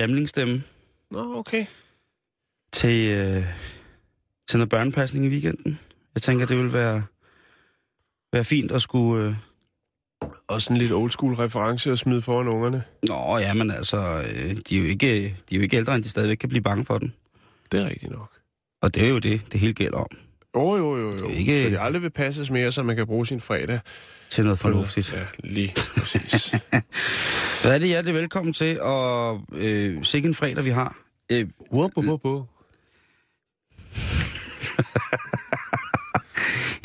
Grimlingstemme Nå, okay. til, øh, til noget børnepasning i weekenden. Jeg tænker, det vil være, være fint at skulle... Øh... Også en lidt old school reference at smide foran ungerne. Nå, ja, men altså, øh, de, er jo ikke, de er jo ikke ældre, end de stadigvæk kan blive bange for den. Det er rigtigt nok. Og det er jo det, det hele gælder om. Jo, jo, jo, jo. Det er ikke- Så det aldrig vil passes mere, så man kan bruge sin fredag. Til noget fornuftigt. Ja, lige præcis. Så er det hjertelig velkommen til, og øh, sikke en fredag, vi har. Øh, whoop, whoop, whoop.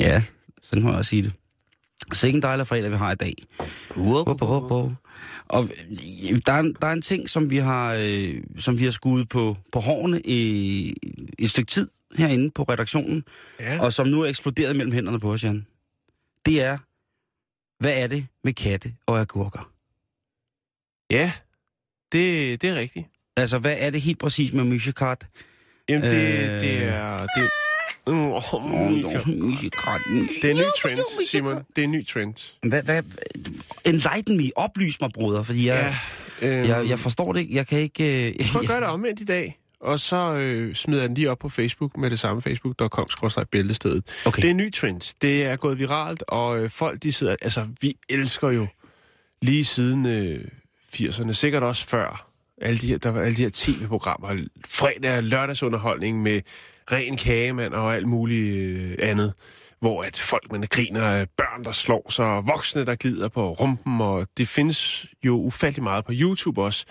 ja, sådan må jeg også sige det. Sikke en dejlig fredag, vi har i dag. Whoop, whoop, whoop, whoop. Og øh, der er, en- der er en ting, som vi har, øh, som vi har skudt på, på hårene i, i et stykke tid herinde på redaktionen, Ja. og som nu er eksploderet mellem hænderne på os, Jan. Det er, hvad er det med katte og agurker? ja, det, det er rigtigt. Altså, hvad er det helt præcis med Mishikat? Jamen, det, Øh. det er... Det, oh, Mishikat. det er en ny trend, Simon. Det er en ny trend. Hvad, hvad, enlighten me, oplys mig, bruder, fordi jeg, Ja, øhm, jeg, jeg forstår det ikke. Jeg kan ikke... Øh, Prøv at gøre det omvendt i dag. Og så øh, smider jeg den lige op på Facebook med det samme facebook.com bæltestedet. Okay. Det er en ny trend. Det er gået viralt, og øh, folk de sidder... Altså, vi elsker jo lige siden øh, 80'erne, sikkert også før, alle de her, der var alle de her tv-programmer, fredag og lørdagsunderholdning med ren kagemand og alt muligt øh, andet, hvor at folk man griner børn, der slår sig, og voksne, der glider på rumpen, og det findes jo ufattelig meget på YouTube også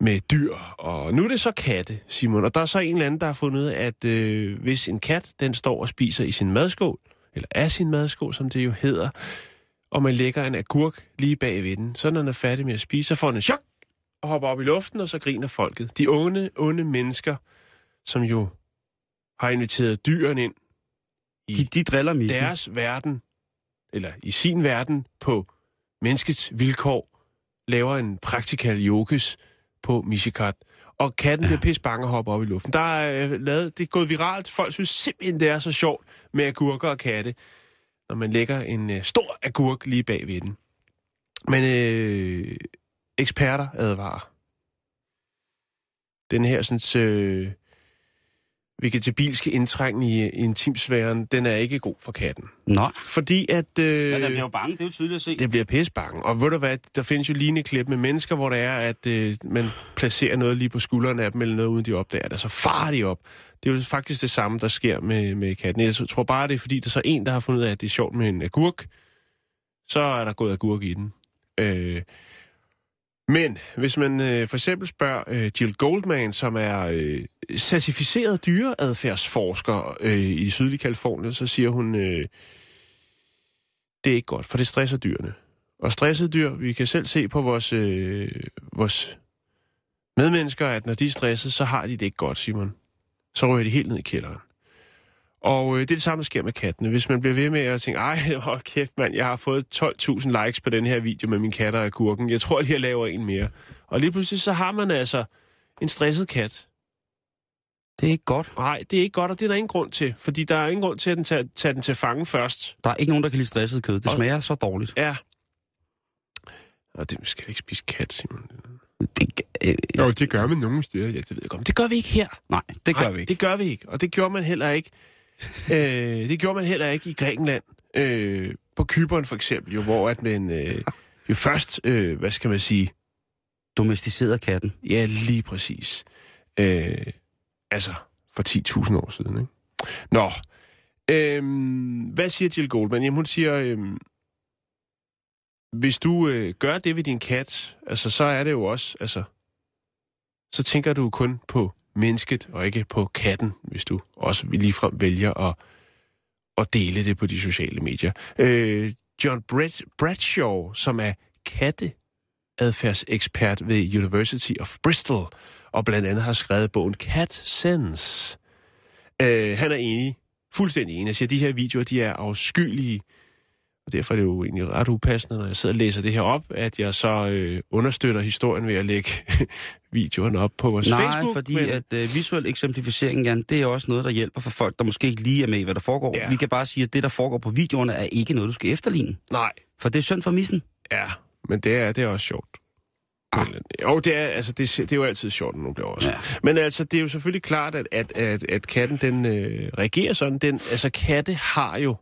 med dyr, og nu er det så katte, Simon. Og der er så en eller anden, der har fundet at øh, hvis en kat, den står og spiser i sin madskål, eller af sin madskål, som det jo hedder, og man lægger en agurk lige bag ved den, så når den er færdig med at spise, så får den en chok, og hopper op i luften, og så griner folket. De onde, onde mennesker, som jo har inviteret dyrene ind i de, de driller missen. deres verden, eller i sin verden, på menneskets vilkår, laver en praktikal yogis på Mishikat. Og katten ja. bliver pisse bange og hopper op i luften. Der er øh, lavet, det er gået viralt. Folk synes simpelthen, det er så sjovt med agurker og katte, når man lægger en øh, stor agurk lige bag ved den. Men øh, eksperter advarer. Den her sådan, øh, vegetabilske indtrængen i, i intimsfæren, den er ikke god for katten. Nej. Fordi at... Øh, Men den bliver jo bange, det er jo tydeligt at se. det bliver pisbange. Og ved du hvad, der findes jo lignende klip med mennesker, hvor det er, at øh, man placerer noget lige på skulderen af dem, eller noget, uden de opdager det, så farer de op. Det er jo faktisk det samme, der sker med, med katten. Jeg tror bare, det er fordi, der er så en, der har fundet ud af, at det er sjovt med en agurk. Så er der gået agurk i den. Øh, men hvis man øh, for eksempel spørger øh, Jill Goldman, som er øh, certificeret dyreadfærdsforsker øh, i sydlige Kalifornien, så siger hun, øh, det er ikke godt, for det stresser dyrene. Og stressede dyr, vi kan selv se på vores, øh, vores medmennesker, at når de er stresset, så har de det ikke godt, Simon. Så rører de helt ned i kælderen. Og øh, det er det samme, der sker med kattene. Hvis man bliver ved med at tænke, ej, hold kæft mand, jeg har fået 12.000 likes på den her video med min katter og kurken. Jeg tror lige, jeg laver en mere. Og lige pludselig, så har man altså en stresset kat. Det er ikke godt. Nej, det er ikke godt, og det er der ingen grund til. Fordi der er ingen grund til at den tage, tage den til fange først. Der er ikke nogen, der kan lide stresset kød. Det Og- smager så dårligt. Ja. Og det skal vi ikke spise kat, Simon. Det, øh, Jo, det gør man nogle steder. Ja, det ved jeg godt. Men det gør vi ikke her. nej, det gør Nej, vi ikke. Det gør vi ikke, og det gjorde man heller ikke. Øh, det gjorde man heller ikke i Grækenland. Øh, på Kyberen for eksempel, jo, hvor at man øh, jo først, øh, hvad skal man sige, domesticeret katten. Ja, lige præcis. Øh, altså, for 10.000 år siden, ikke? Nå, øhm, hvad siger Jill Goldman? Jamen, hun siger, øhm, hvis du øh, gør det ved din kat, altså, så er det jo også, altså, så tænker du kun på mennesket, og ikke på katten, hvis du også ligefrem vælger at, at dele det på de sociale medier. Øh, John Brad, Bradshaw, som er katteadfærdsekspert ved University of Bristol, og blandt andet har skrevet bogen Cat Sense. Øh, han er enig, fuldstændig enig. Jeg siger, at de her videoer, de er afskyelige. Og derfor er det jo egentlig ret upassende, når jeg sidder og læser det her op, at jeg så øh, understøtter historien ved at lægge videoerne op på vores Nej, Facebook. fordi men... at øh, visuel eksemplificering, Jan, det er også noget, der hjælper for folk, der måske ikke lige er med i, hvad der foregår. Ja. Vi kan bare sige, at det, der foregår på videoerne, er ikke noget, du skal efterligne. Nej, For det er synd for missen. ja, men det er, det er også sjovt. Ah. Men, Jo, det er, altså, det, det er jo altid sjovt, når nogen bliver også. Ja. Men altså, det er jo selvfølgelig klart, at, at, at, at katten, den øh, reagerer sådan. Den, altså, katte har jo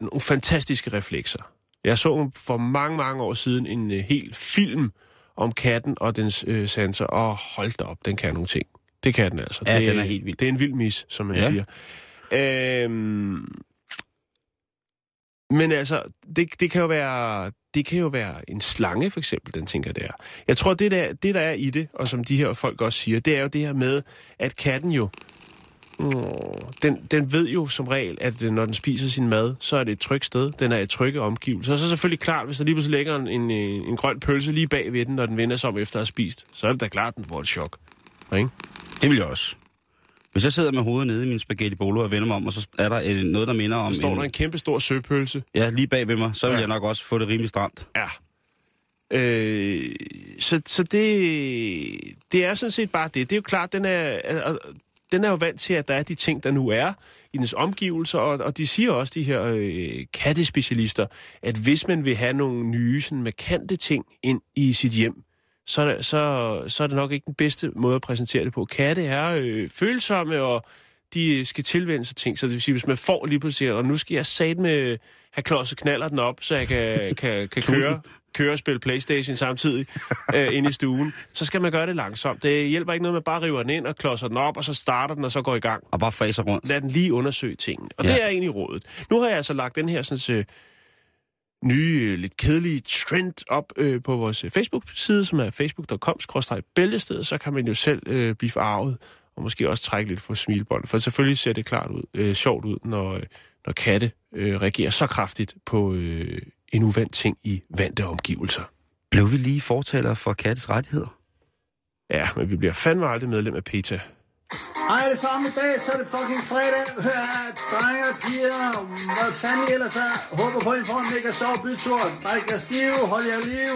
nogle fantastiske reflekser. Jeg så for mange, mange år siden en øh, hel film om katten og dens øh, sanser, og hold da op, den kan nogle ting. Det kan den altså. Ja, det, den er helt vild. Det er en vild mis, som man Ja. siger. Øhm, men altså, det, det, kan jo være, det kan jo være en slange, for eksempel, den tænker der. Jeg tror, det der, det der er i det, og som de her folk også siger, det er jo det her med, at katten jo, den, den ved jo som regel, at øh, når den spiser sin mad, så er det et trygt sted. Den er et trygge omgivelser. Og så er det selvfølgelig klart, hvis der lige pludselig ligger en, en, øh, en grøn pølse lige bag ved den, når den vender sig om efter at have spist, så er det da klart, at den får et chok. Ikke? Det vil jeg også. Hvis jeg sidder med hovedet nede i min spaghetti bolo og vender mig om, og så er der øh, noget, der minder om... Så står en, der en kæmpe stor søpølse, Ja, lige bag ved mig, så vil Ja. jeg nok også få det rimelig stramt. Ja. Øh, så så det, det er sådan set bare det. Det er jo klart, den er- den er jo vant til, at der er de ting, der nu er i dens omgivelser, og, og de siger også, de her øh, kattespecialister, at hvis man vil have nogle nye, sådan markante ting ind i sit hjem, så så, så er det nok ikke den bedste måde at præsentere det på. Katte er øh, følsomme, og de skal tilvende sig ting. Så det vil sige, hvis man får lige pludselig, og nu skal jeg sat med have klodset knaller den op, så jeg kan, kan, kan køre, køre og spille Playstation samtidig øh, inde i stuen, så skal man gøre det langsomt. Det hjælper ikke noget med bare river den ind og klodser den op, og så starter den, og så går i gang. Og bare fræser rundt. Lad den lige undersøge tingene. Og Ja. ja. det er egentlig rådet. Nu har jeg altså lagt den her sådan, øh, nye, øh, lidt kedelige trend op øh, på vores øh, Facebook-side, som er facebook.com-bæltested, så kan man jo selv øh, blive farvet, og måske også trække lidt på smilebånd. For selvfølgelig ser det klart ud, øh, sjovt ud, når, øh, når katte øh, reagerer så kraftigt på øh, en uvandt ting i vante omgivelser. Blev vi lige fortalere for kattes rettigheder? Ja, men vi bliver fandme aldrig medlem af PETA. Hej alle sammen, i dag så er det fucking fredag. Drenge og piger, hvad fanden I ellers er. Håber på, at I får en mega sjov bytur. Drik jer stive, hold jer liv.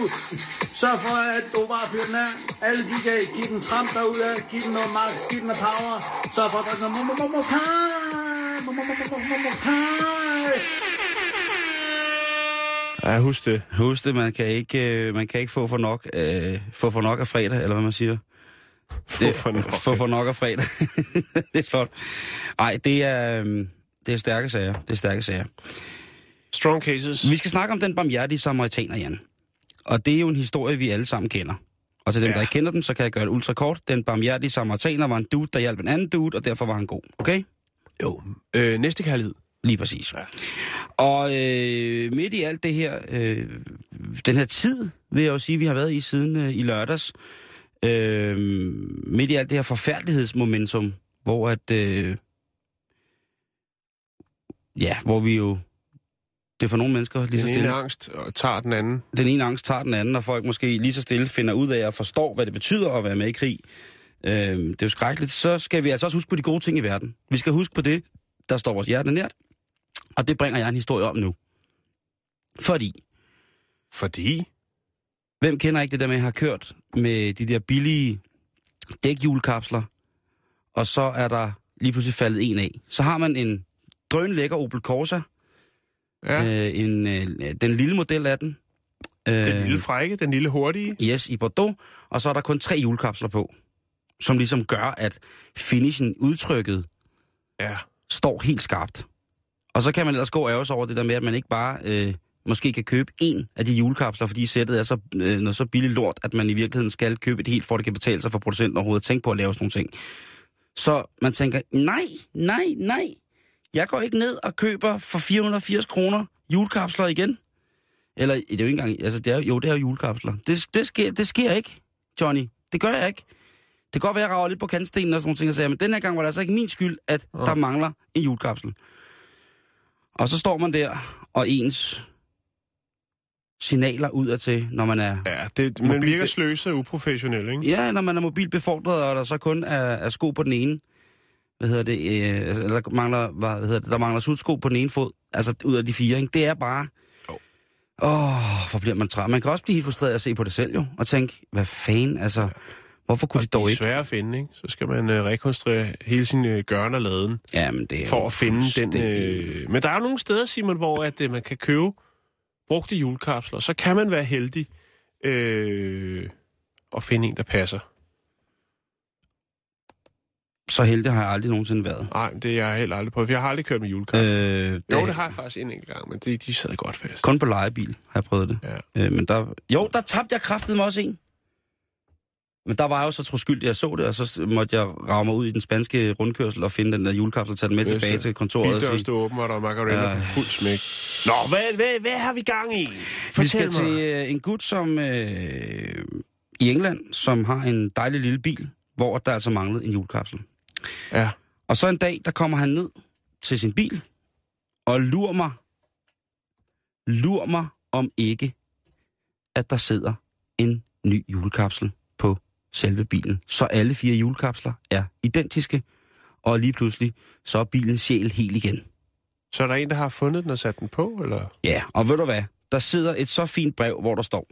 Sørg for, at du bare fyrer den af. Alle de kan give den tramp derude, giv den noget max, giv den noget power. Sørg for at der drikke noget momomomokai. Momomomomokai. Ja, husk det. Husk det, man kan ikke, øh, man kan ikke få for nok, øh, få for nok af fredag, eller hvad man siger. Det, for nok. Få for nok af fredag. det er flot. Ej, det er, øh, det er stærke sager. Det er stærke sager. Strong cases. Vi skal snakke om den barmhjertige samaritaner, Jan. Og det er jo en historie, vi alle sammen kender. Og til dem, ja. Ja. der ikke kender den, så kan jeg gøre det ultra kort. Den barmhjertige samaritaner var en dude, der hjalp en anden dude, og derfor var han god. Okay? Jo. Øh, næste kærlighed. Lige præcis. Ja. Og øh, midt i alt det her, øh, den her tid, vil jeg jo sige, vi har været i siden øh, i lørdags, øh, midt i alt det her forfærdelighedsmomentum, hvor at, øh, ja, hvor vi jo, det er for nogle mennesker lige så Den stille, ene angst og tager den anden. den ene angst tager den anden, og folk måske lige så stille finder ud af og forstår, hvad det betyder at være med i krig. Øh, det er jo skrækkeligt. Så skal vi altså også huske på de gode ting i verden. Vi skal huske på det, der står vores hjerte nært. Og det bringer jeg en historie om nu. Fordi, Fordi? Hvem kender ikke det der med at have kørt med de der billige dækhjulkapsler, og så er der lige pludselig faldet en af. Så har man en drøn lækker Opel Corsa, Ja. Øh, øh, en, øh, den lille model af den. Øh, den lille frække, den lille hurtige. Yes, i Bordeaux, og så er der kun tre hjulkapsler på, som ligesom gør, at finishen, udtrykket, Ja. står helt skarpt. Og så kan man ellers gå og over det der med, at man ikke bare øh, måske kan købe en af de julekapsler, fordi sættet er så, øh, noget så billigt lort, at man i virkeligheden skal købe et helt, for at det kan betale sig for producenten overhovedet at tænke på at lave sådan nogle ting. Så man tænker, nej, nej, nej, jeg går ikke ned og køber for 480 kroner julekapsler igen. Eller, det er jo ikke engang, altså det er, jo, det er jo julekapsler. Det, det, sker, det sker ikke, Johnny. Det gør jeg ikke. Det kan godt være, at jeg rager lidt på kantstenen og sådan nogle ting, og siger, men den her gang var det altså ikke min skyld, at der mangler en julekapsel. Og så står man der, og ens signaler ud til, når man er... Ja, det, man virker sløs og uprofessionel, ikke? Ja, når man er mobilbefordret, og der så kun er, er sko på den ene. Hvad hedder det? Øh, der mangler, hvad hedder det? Der mangler sudsko på den ene fod. Altså ud af de fire, ikke? Det er bare... Jo. Åh, oh, hvor bliver man træt. Man kan også blive helt frustreret at se på det selv jo, og tænke, hvad fanden, altså... Hvorfor kunne de Og dog de er ikke? svære at finde, ikke? Så skal man øh, rekonstruere hele sin øh, gørn og laden Ja, men det er for at finde den... Øh... Men der er jo nogle steder, Simon, hvor at, øh, man kan købe brugte julekapsler. Så kan man være heldig øh... at finde en, der passer. Så heldig har jeg aldrig nogensinde været. Nej, det er jeg heller aldrig på. Jeg har aldrig kørt med julekapsler. Øh... Jo, det har jeg faktisk en enkelt gang, men de, de sad godt fast. Kun på lejebil har jeg prøvet det. Ja. Øh, men der, jo, der tabte jeg kraftet med også en. Men der var jeg jo så troskyldig, jeg så det, og så måtte jeg rage mig ud i den spanske rundkørsel og finde den der julekapsel og tage den med Yes, tilbage til kontoret. Bildøren stod åben, og der var margariner Ja. fuld smæk. Nå, hvad, hvad, hvad har vi gang i? Vi Fortæl skal mig. til øh, en gut som øh, i England, som har en dejlig lille bil, hvor der altså manglede en julekapsel. Ja. Og så en dag, der kommer han ned til sin bil, og lurer mig, lurer mig om ikke, at der sidder en ny julekapsel på selve bilen. Så alle fire julekapsler er identiske, og lige pludselig, så er bilens sjæl helt igen. Så er der en, der har fundet den og sat den på, eller? Ja, og ved du hvad? Der sidder et så fint brev, hvor der står.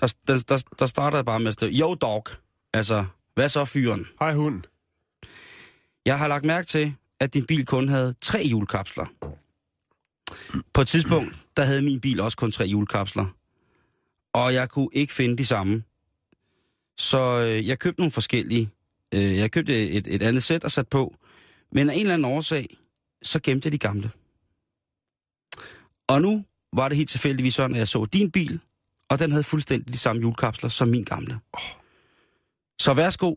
Der, der, der, der starter bare med at stå, Yo dog. Altså, hvad så fyren? Hej hund. Jeg har lagt mærke til, at din bil kun havde tre julekapsler. På et tidspunkt, der havde min bil også kun tre julekapsler. Og jeg kunne ikke finde de samme. Så øh, jeg købte nogle forskellige. Øh, jeg købte et, et andet sæt og sat på. Men af en eller anden årsag, så gemte jeg de gamle. Og nu var det helt tilfældigvis sådan, at jeg så din bil, og den havde fuldstændig de samme julekapsler som min gamle. Så værsgo.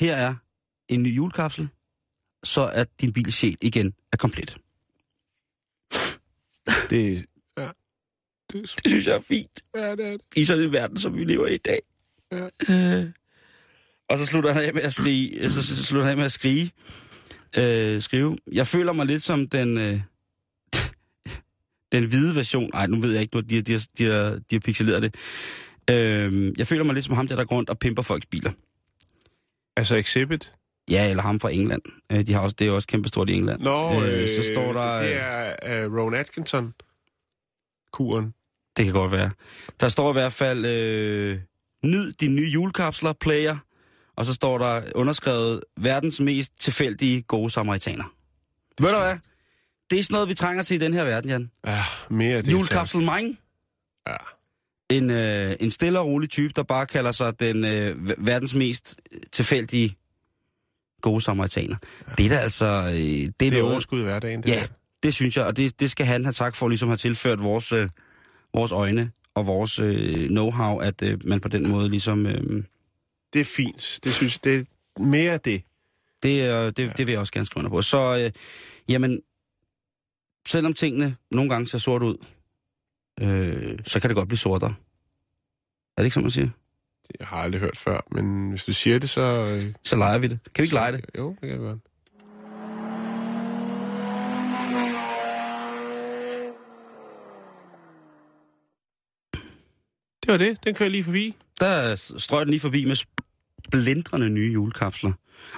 Her er en ny julekapsel, så at din bils sjæl igen er komplet. Det. Det, Det synes jeg er fint. ja, det er det. I sådan en verden, som vi lever i i dag. Ja. Øh. Og så slutter han af med at skrige. Så, så slutter han af med at skrige. Øh, skrive. Jeg føler mig lidt som den... Øh, den hvide version. Nej, nu ved jeg ikke, nu, de, har- de, har- de, har- de har pixeleret det. Øh, jeg føler mig lidt som ham der, der går rundt og pimper folks biler. Altså Exhibit. Ja, eller ham fra England. Øh, de har også, det er også kæmpestort i England. Nå, øh, så står der... Det, det er uh, Ron Atkinson. Kuren. Det kan godt være. Der står i hvert fald, øh, nyd de nye julekapsler, player. Og så står der underskrevet, verdens mest tilfældige gode samaritaner. Ved du hvad? Det er sådan noget, vi trænger til i den her verden, Jan. Ja, mere af det. Julekapsel mine. Ja. En, øh, en stille og rolig type, der bare kalder sig den øh, ver- verdens mest tilfældige gode samaritaner. Ja. Det er da altså... Øh, det, er Det er noget, overskud i hverdagen, det Ja, der. det synes jeg, og det, det skal han have tak for, ligesom have tilført vores, øh, vores øjne og vores øh, know-how, at øh, man på den måde ligesom... Øh, Det er fint. Det synes jeg, det er mere af det. det, øh, det, det vil jeg også gerne skrive under på. Så, øh, jamen, selvom tingene nogle gange ser sort ud, øh, så kan det godt blive sortere. Er det ikke sådan, man siger? Jeg har aldrig hørt før, men hvis du siger det, så... øh, Så leger vi det. Kan vi ikke lege det? Jo, det kan vi godt. Det var det. Den kører lige forbi. Der strøg den lige forbi med splindrende nye julekapsler.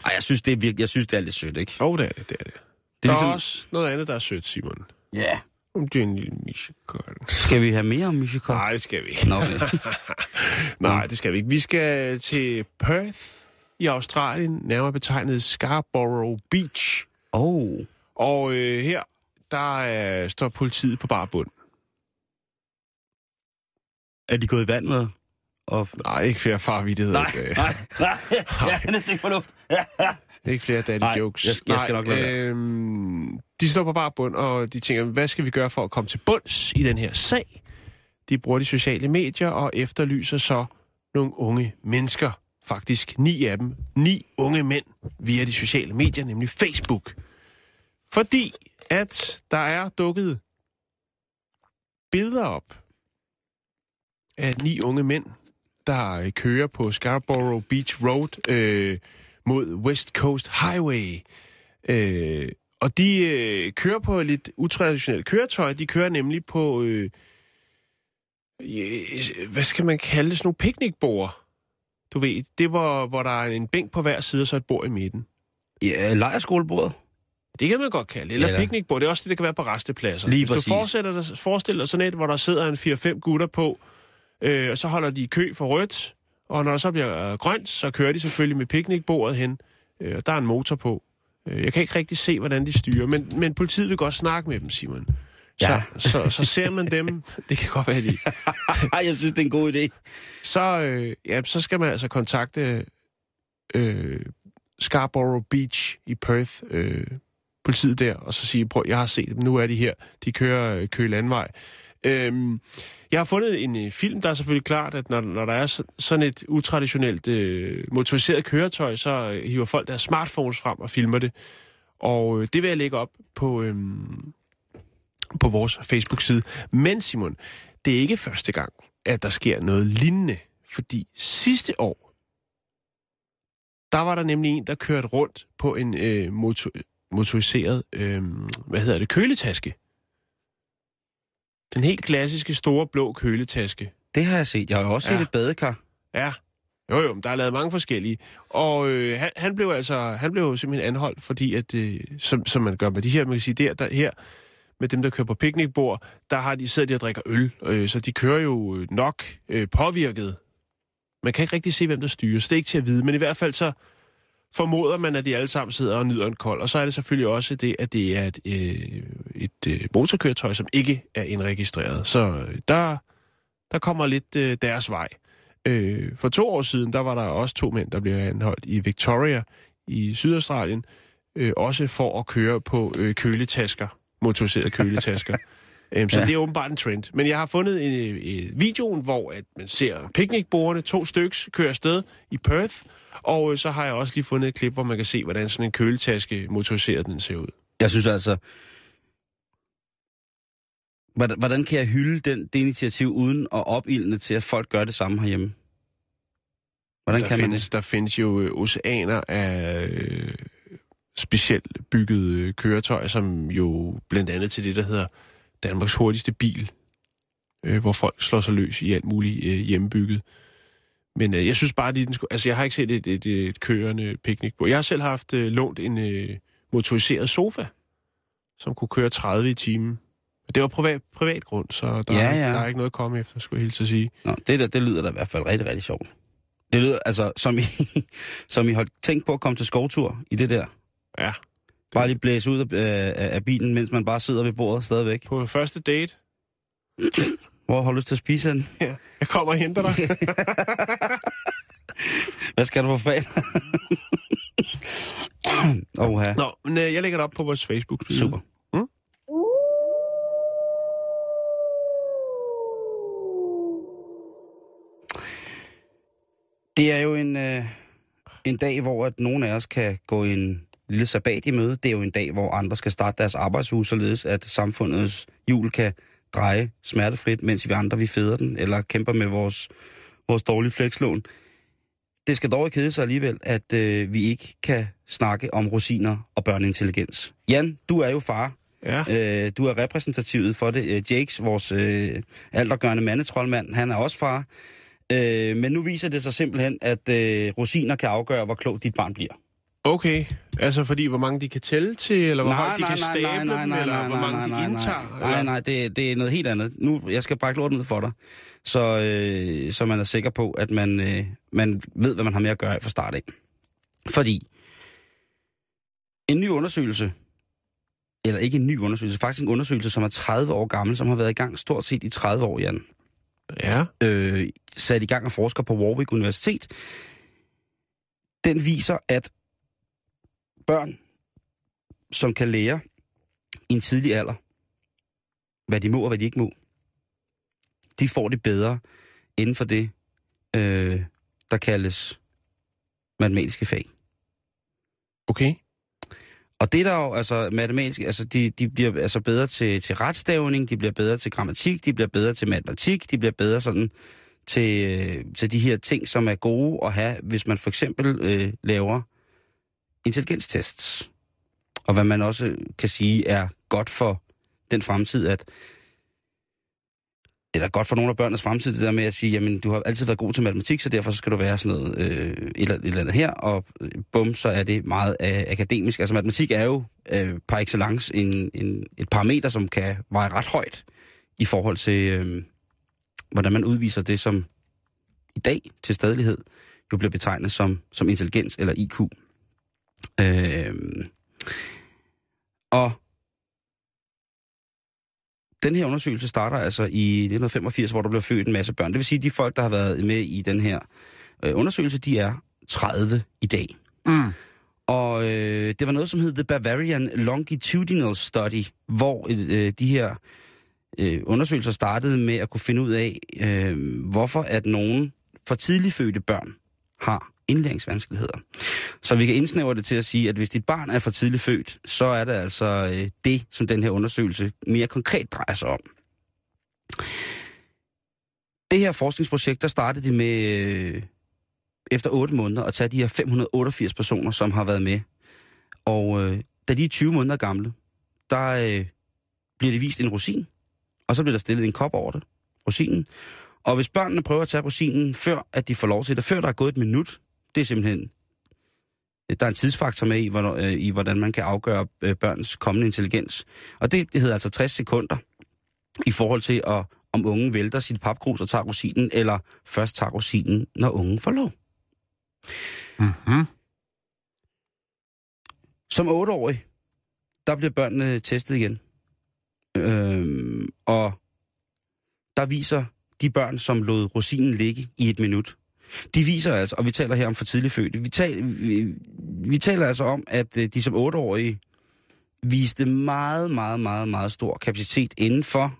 Ej, jeg synes, det er, virkelig, jeg synes, det er lidt sødt, ikke? Jo, oh, det er det. det, er det. Det Der er er ligesom, også noget andet, der er sødt, Simon. ja. Om det er en lille michekøl. Skal vi have mere om Michikov? Nej, det skal vi ikke. Nå, okay. Nej, det skal vi ikke. Vi skal til Perth i Australien, nærmere betegnet Scarborough Beach. Oh. Og øh, her, der øh, står politiet på bar bund. Er de gået i vand med? Og... Nej, ikke flere farvittigheder. Nej, Øh, nej, nej. Jeg er næsten ikke fornuft. Ikke flere daddy Nej, jokes. jeg skal- jeg skal nok lade være. øhm, de står på bare bund, og de tænker, hvad skal vi gøre for at komme til bunds i den her sag? De bruger de sociale medier og efterlyser så nogle unge mennesker. Faktisk ni af dem. Ni unge mænd via de sociale medier, nemlig Facebook. Fordi at der er dukket billeder op af ni unge mænd, der øh, kører på Scarborough Beach Road øh, mod West Coast Highway. Øh, og de øh, kører på et lidt utraditionelt køretøj. De kører nemlig på, øh, øh, hvad skal man kalde det, sådan nogle piknikbord. Du ved, det var, hvor der er en bænk på hver side, og så et bord i midten. Ja, lejerskolebordet. Det kan man godt kalde. Eller Ja, piknikbord. Det er også det, der kan være på restepladser. Lige Hvis præcis. du forestiller dig, forestiller dig sådan et, hvor der sidder en 4-5 gutter på, øh, og så holder de kø for rødt, og når der så bliver øh, grønt, så kører de selvfølgelig med piknikbordet hen, øh, og der er en motor på. Øh, jeg kan ikke rigtig se, hvordan de styrer, men, men politiet vil godt snakke med dem, Simon. Ja. Så, så, så ser man dem, det kan godt være, de Ej, jeg synes, det er en god idé. så, øh, ja, så skal man altså kontakte øh, Scarborough Beach i Perth, øh, politiet der, og så sige, prøv, jeg har set dem, nu er de her, de kører øh, Køge Landvej. Øhm, jeg har fundet en øh, film, der er selvfølgelig klart, at når, når der er sådan et utraditionelt øh, motoriseret køretøj, så øh, hiver folk deres smartphones frem og filmer det. Og øh, det vil jeg lægge op på, øh, på vores Facebook-side. Men Simon, det er ikke første gang, at der sker noget lignende. Fordi sidste år, der var der nemlig en, der kørte rundt på en øh, motor, motoriseret, øh, hvad hedder det, køletaske. Den helt klassiske store blå køletaske. Det har jeg set. Jeg har også set Ja. et badekar. Ja, jo jo, men der er lavet mange forskellige. Og øh, han, han blev altså, han blev simpelthen anholdt, fordi at, øh, som, som man gør med de her, man kan sige, der, der her, med dem, der kører på piknikbord, der har de sidder de og drikker øl, øh, så de kører jo øh, nok øh, påvirket. Man kan ikke rigtig se, hvem der styrer, så det er ikke til at vide, men i hvert fald så formoder man, at de alle sammen sidder og nyder en kold. Og så er det selvfølgelig også det, at det er et, øh, et øh, motorkøretøj, som ikke er indregistreret. Så øh, der, der kommer lidt øh, deres vej. Øh, for to år siden, der var der også to mænd, der blev anholdt i Victoria i Sydaustralien, øh, også for at køre på øh, køletasker, motoriserede køletasker. øhm, så Ja. det er åbenbart en trend. Men jeg har fundet en, en videoen, hvor at man ser piknikbordene, to styks, kører afsted i Perth, og øh, så har jeg også lige fundet et klip, hvor man kan se, hvordan sådan en køletaske motoriseret den ser ud. Jeg synes altså... Hvordan, hvordan kan jeg hylde den, det initiativ uden at opildne til, at folk gør det samme herhjemme? Hvordan der kan man findes, det? Der findes jo øh, oceaner af øh, specielt byggede køretøjer, som jo blandt andet til det, der hedder Danmarks hurtigste bil, øh, hvor folk slår sig løs i alt muligt øh, hjemmebygget. Men øh, jeg synes bare, at den skulle, altså jeg har ikke set et, et, et kørende piknikbord. Jeg har selv haft øh, lånt en øh, motoriseret sofa, som kunne køre 30 i timen. Det var privat, privat grund, så der, Ja, er, ja. der er ikke noget at komme efter, skulle jeg hilse at sige. Nå, det, der, det lyder da i hvert fald rigtig, rigtig sjovt. Det lyder, altså, som I, som I har tænkt på at komme til skovtur i det der. Ja. Bare lige blæse ud af, af, af bilen, mens man bare sidder ved bordet stadigvæk. På første date, Hvor har du lyst til at spise den? Ja, jeg kommer og henter dig. Hvad skal du for fredag? Oha. Nå, men øh, jeg lægger det op på vores facebook -side. Super. Mm? Det er jo en, øh, en dag, hvor at nogle af os kan gå en lille sabbat i møde. Det er jo en dag, hvor andre skal starte deres arbejdsuge, således at samfundets hjul kan dreje smertefrit, mens vi andre vi feder den, eller kæmper med vores, vores dårlige flekslån. Det skal dog ikke hedde sig alligevel, at øh, vi ikke kan snakke om rosiner og børneintelligens. Jan, du er jo far. Ja, Øh, du er repræsentativet for det. Øh, Jakes, vores øh, aldergørende mandetroldmand, han er også far. Øh, men nu viser det sig simpelthen, at øh, rosiner kan afgøre, hvor klog dit barn bliver. Okay. Altså fordi, hvor mange de kan tælle til, eller hvor højt de kan stable dem, eller hvor mange nej, de indtager? Nej, nej, nej det, det er noget helt andet. Nu, jeg skal brække lorten ud for dig, så, øh, så man er sikker på, at man, øh, man ved, hvad man har med at gøre fra start af. Fordi en ny undersøgelse, eller ikke en ny undersøgelse, faktisk en undersøgelse, som er 30 år gammel, som har været i gang stort set i 30 år, Jan, Ja, øh, sat i gang af forskere på Warwick Universitet, den viser, at børn, som kan lære i en tidlig alder, hvad de må og hvad de ikke må, de får det bedre inden for det, øh, der kaldes matematiske fag. Okay. Og det er der jo, altså matematisk, altså de, de bliver altså bedre til, til retstavning, de bliver bedre til grammatik, de bliver bedre til matematik, de bliver bedre sådan til, øh, til de her ting, som er gode at have, hvis man for eksempel øh, laver intelligenstests. Og hvad man også kan sige er godt for den fremtid, at eller godt for nogle af børnenes fremtid, det der med at sige, jamen, du har altid været god til matematik, så derfor så skal du være sådan noget, øh, et, eller, et eller andet her, og bum, så er det meget øh, akademisk. Altså matematik er jo øh, par excellence en, en, et parameter, som kan veje ret højt i forhold til, øh, hvordan man udviser det, som i dag til stadighed jo bliver betegnet som, som intelligens eller IQ. Øh, og den her undersøgelse starter altså i 1985, hvor der blev født en masse børn. Det vil sige, at de folk, der har været med i den her øh, undersøgelse, de er 30 i dag. Mm. Og øh, det var noget, som hed The Bavarian Longitudinal Study, hvor øh, de her øh, undersøgelser startede med at kunne finde ud af, øh, hvorfor at nogen for tidligt fødte børn har indlæringsvanskeligheder. Så vi kan indsnævre det til at sige, at hvis dit barn er for tidligt født, så er det altså øh, det, som den her undersøgelse mere konkret drejer sig om. Det her forskningsprojekt, der startede de med øh, efter 8 måneder at tage de her 588 personer, som har været med. Og øh, da de er 20 måneder gamle, der øh, bliver det vist en rosin, og så bliver der stillet en kop over det, rosinen. Og hvis børnene prøver at tage rosinen, før at de får lov til det, før der er gået et minut, det er simpelthen... Der er en tidsfaktor med i, hvornår, øh, i hvordan man kan afgøre øh, børns kommende intelligens. Og det, det hedder altså 60 sekunder i forhold til, at, om ungen vælter sit papkrus og tager rosinen, eller først tager rosinen, når ungen får lov. Mm-hmm. Som otteårig, der bliver børnene testet igen. Øhm, og der viser de børn, som lod rosinen ligge i et minut, de viser altså, og vi taler her om for tidligt fødte, vi, tal, vi, vi taler altså om, at øh, de som otteårige viste meget, meget, meget, meget stor kapacitet inden for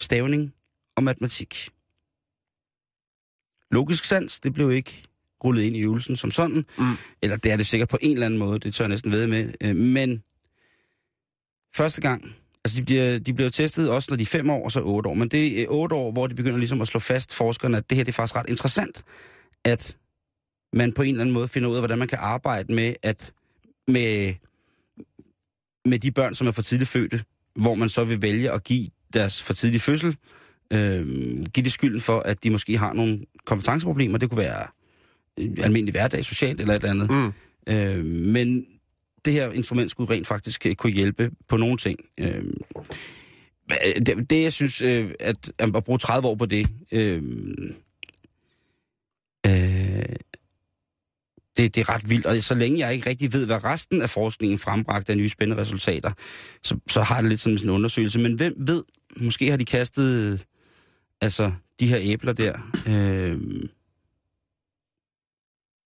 stavning og matematik. Logisk sans, det blev ikke rullet ind i øvelsen som sådan, mm. eller det er det sikkert på en eller anden måde, det tør jeg næsten ved med, øh, men første gang, altså de bliver, de bliver testet også, når de er fem år og så otte år, men det er otte år, hvor de begynder ligesom at slå fast, forskerne, at det her det er faktisk ret interessant, at man på en eller anden måde finder ud af, hvordan man kan arbejde med, at med, med de børn, som er for tidligt fødte, hvor man så vil vælge at give deres for tidlige fødsel, øh, give det skylden for, at de måske har nogle kompetenceproblemer. Det kunne være øh, almindelig hverdag, socialt eller et eller andet. Mm. Øh, men det her instrument skulle rent faktisk øh, kunne hjælpe på nogle ting. Øh, det, det, jeg synes, øh, at, at bruge 30 år på det, øh, øh, det, det er ret vildt. Og så længe jeg ikke rigtig ved, hvad resten af forskningen frembragte af nye spændende resultater, så, så har det lidt som sådan en undersøgelse. Men hvem ved, måske har de kastet altså, de her æbler der. Øh,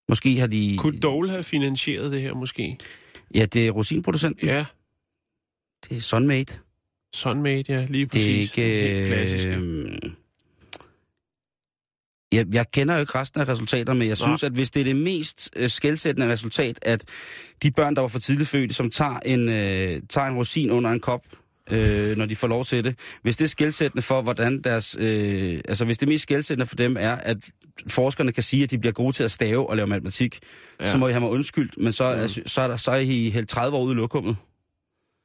måske har de... Kunne Dole have finansieret det her måske? Ja, det er rosinproducenten. Ja, Det er Sunmade. Sunmade, ja, lige Det er præcis. ikke... Øh, jeg, jeg kender jo ikke resten af resultater, men jeg Nej. synes, at hvis det er det mest øh, skældsættende resultat, at de børn, der var for tidligt fødte, som tager en, øh, tager en rosin under en kop, øh, når de får lov til det, hvis det er skældsættende for, hvordan deres... Øh, altså, hvis det mest skældsættende for dem er, at forskerne kan sige, at de bliver gode til at stave og lave matematik, ja. Så må I have mig undskyldt, men så, mm. altså, så, er, der, så er I helt 30 år ude i lokummet.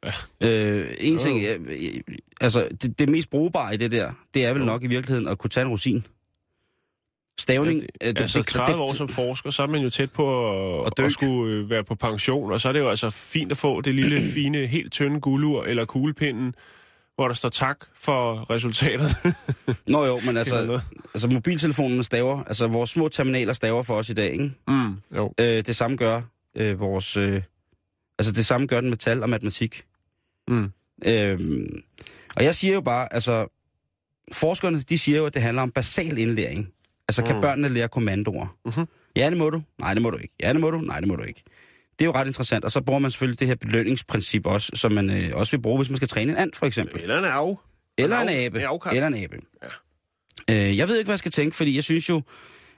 Ja. Øh, en ting, øh, altså det, det mest brugbare i det der, det er vel Jo. nok i virkeligheden at kunne tage en rosin. Stavning, Ja, øh, det, altså 30 år som forsker, så er man jo tæt på at, dø. at skulle øh, være på pension, og så er det jo altså fint at få det lille, fine, helt tynde guldur eller kuglepinden, hvor der står tak for resultatet. Nå jo, men altså, altså mobiltelefonen staver, altså vores små terminaler staver for os i dag, ikke? mm. Jo. Øh, det samme gør øh, vores, øh, altså det samme gør den med tal og matematik. Mm. Øh, og jeg siger jo bare, altså, forskerne, de siger jo, at det handler om basal indlæring. Altså, kan Mm. børnene lære kommandoer? Mhm. Ja, det må du. Nej, det må du ikke. Ja, det må du. Nej, det må du ikke. Det er jo ret interessant. Og så bruger man selvfølgelig det her belønningsprincip også, som man øh, også vil bruge, hvis man skal træne en and, for eksempel. Eller en af. Eller en abe. en. Eller en abe. Ja. Øh, jeg ved ikke, hvad jeg skal tænke, fordi jeg synes jo,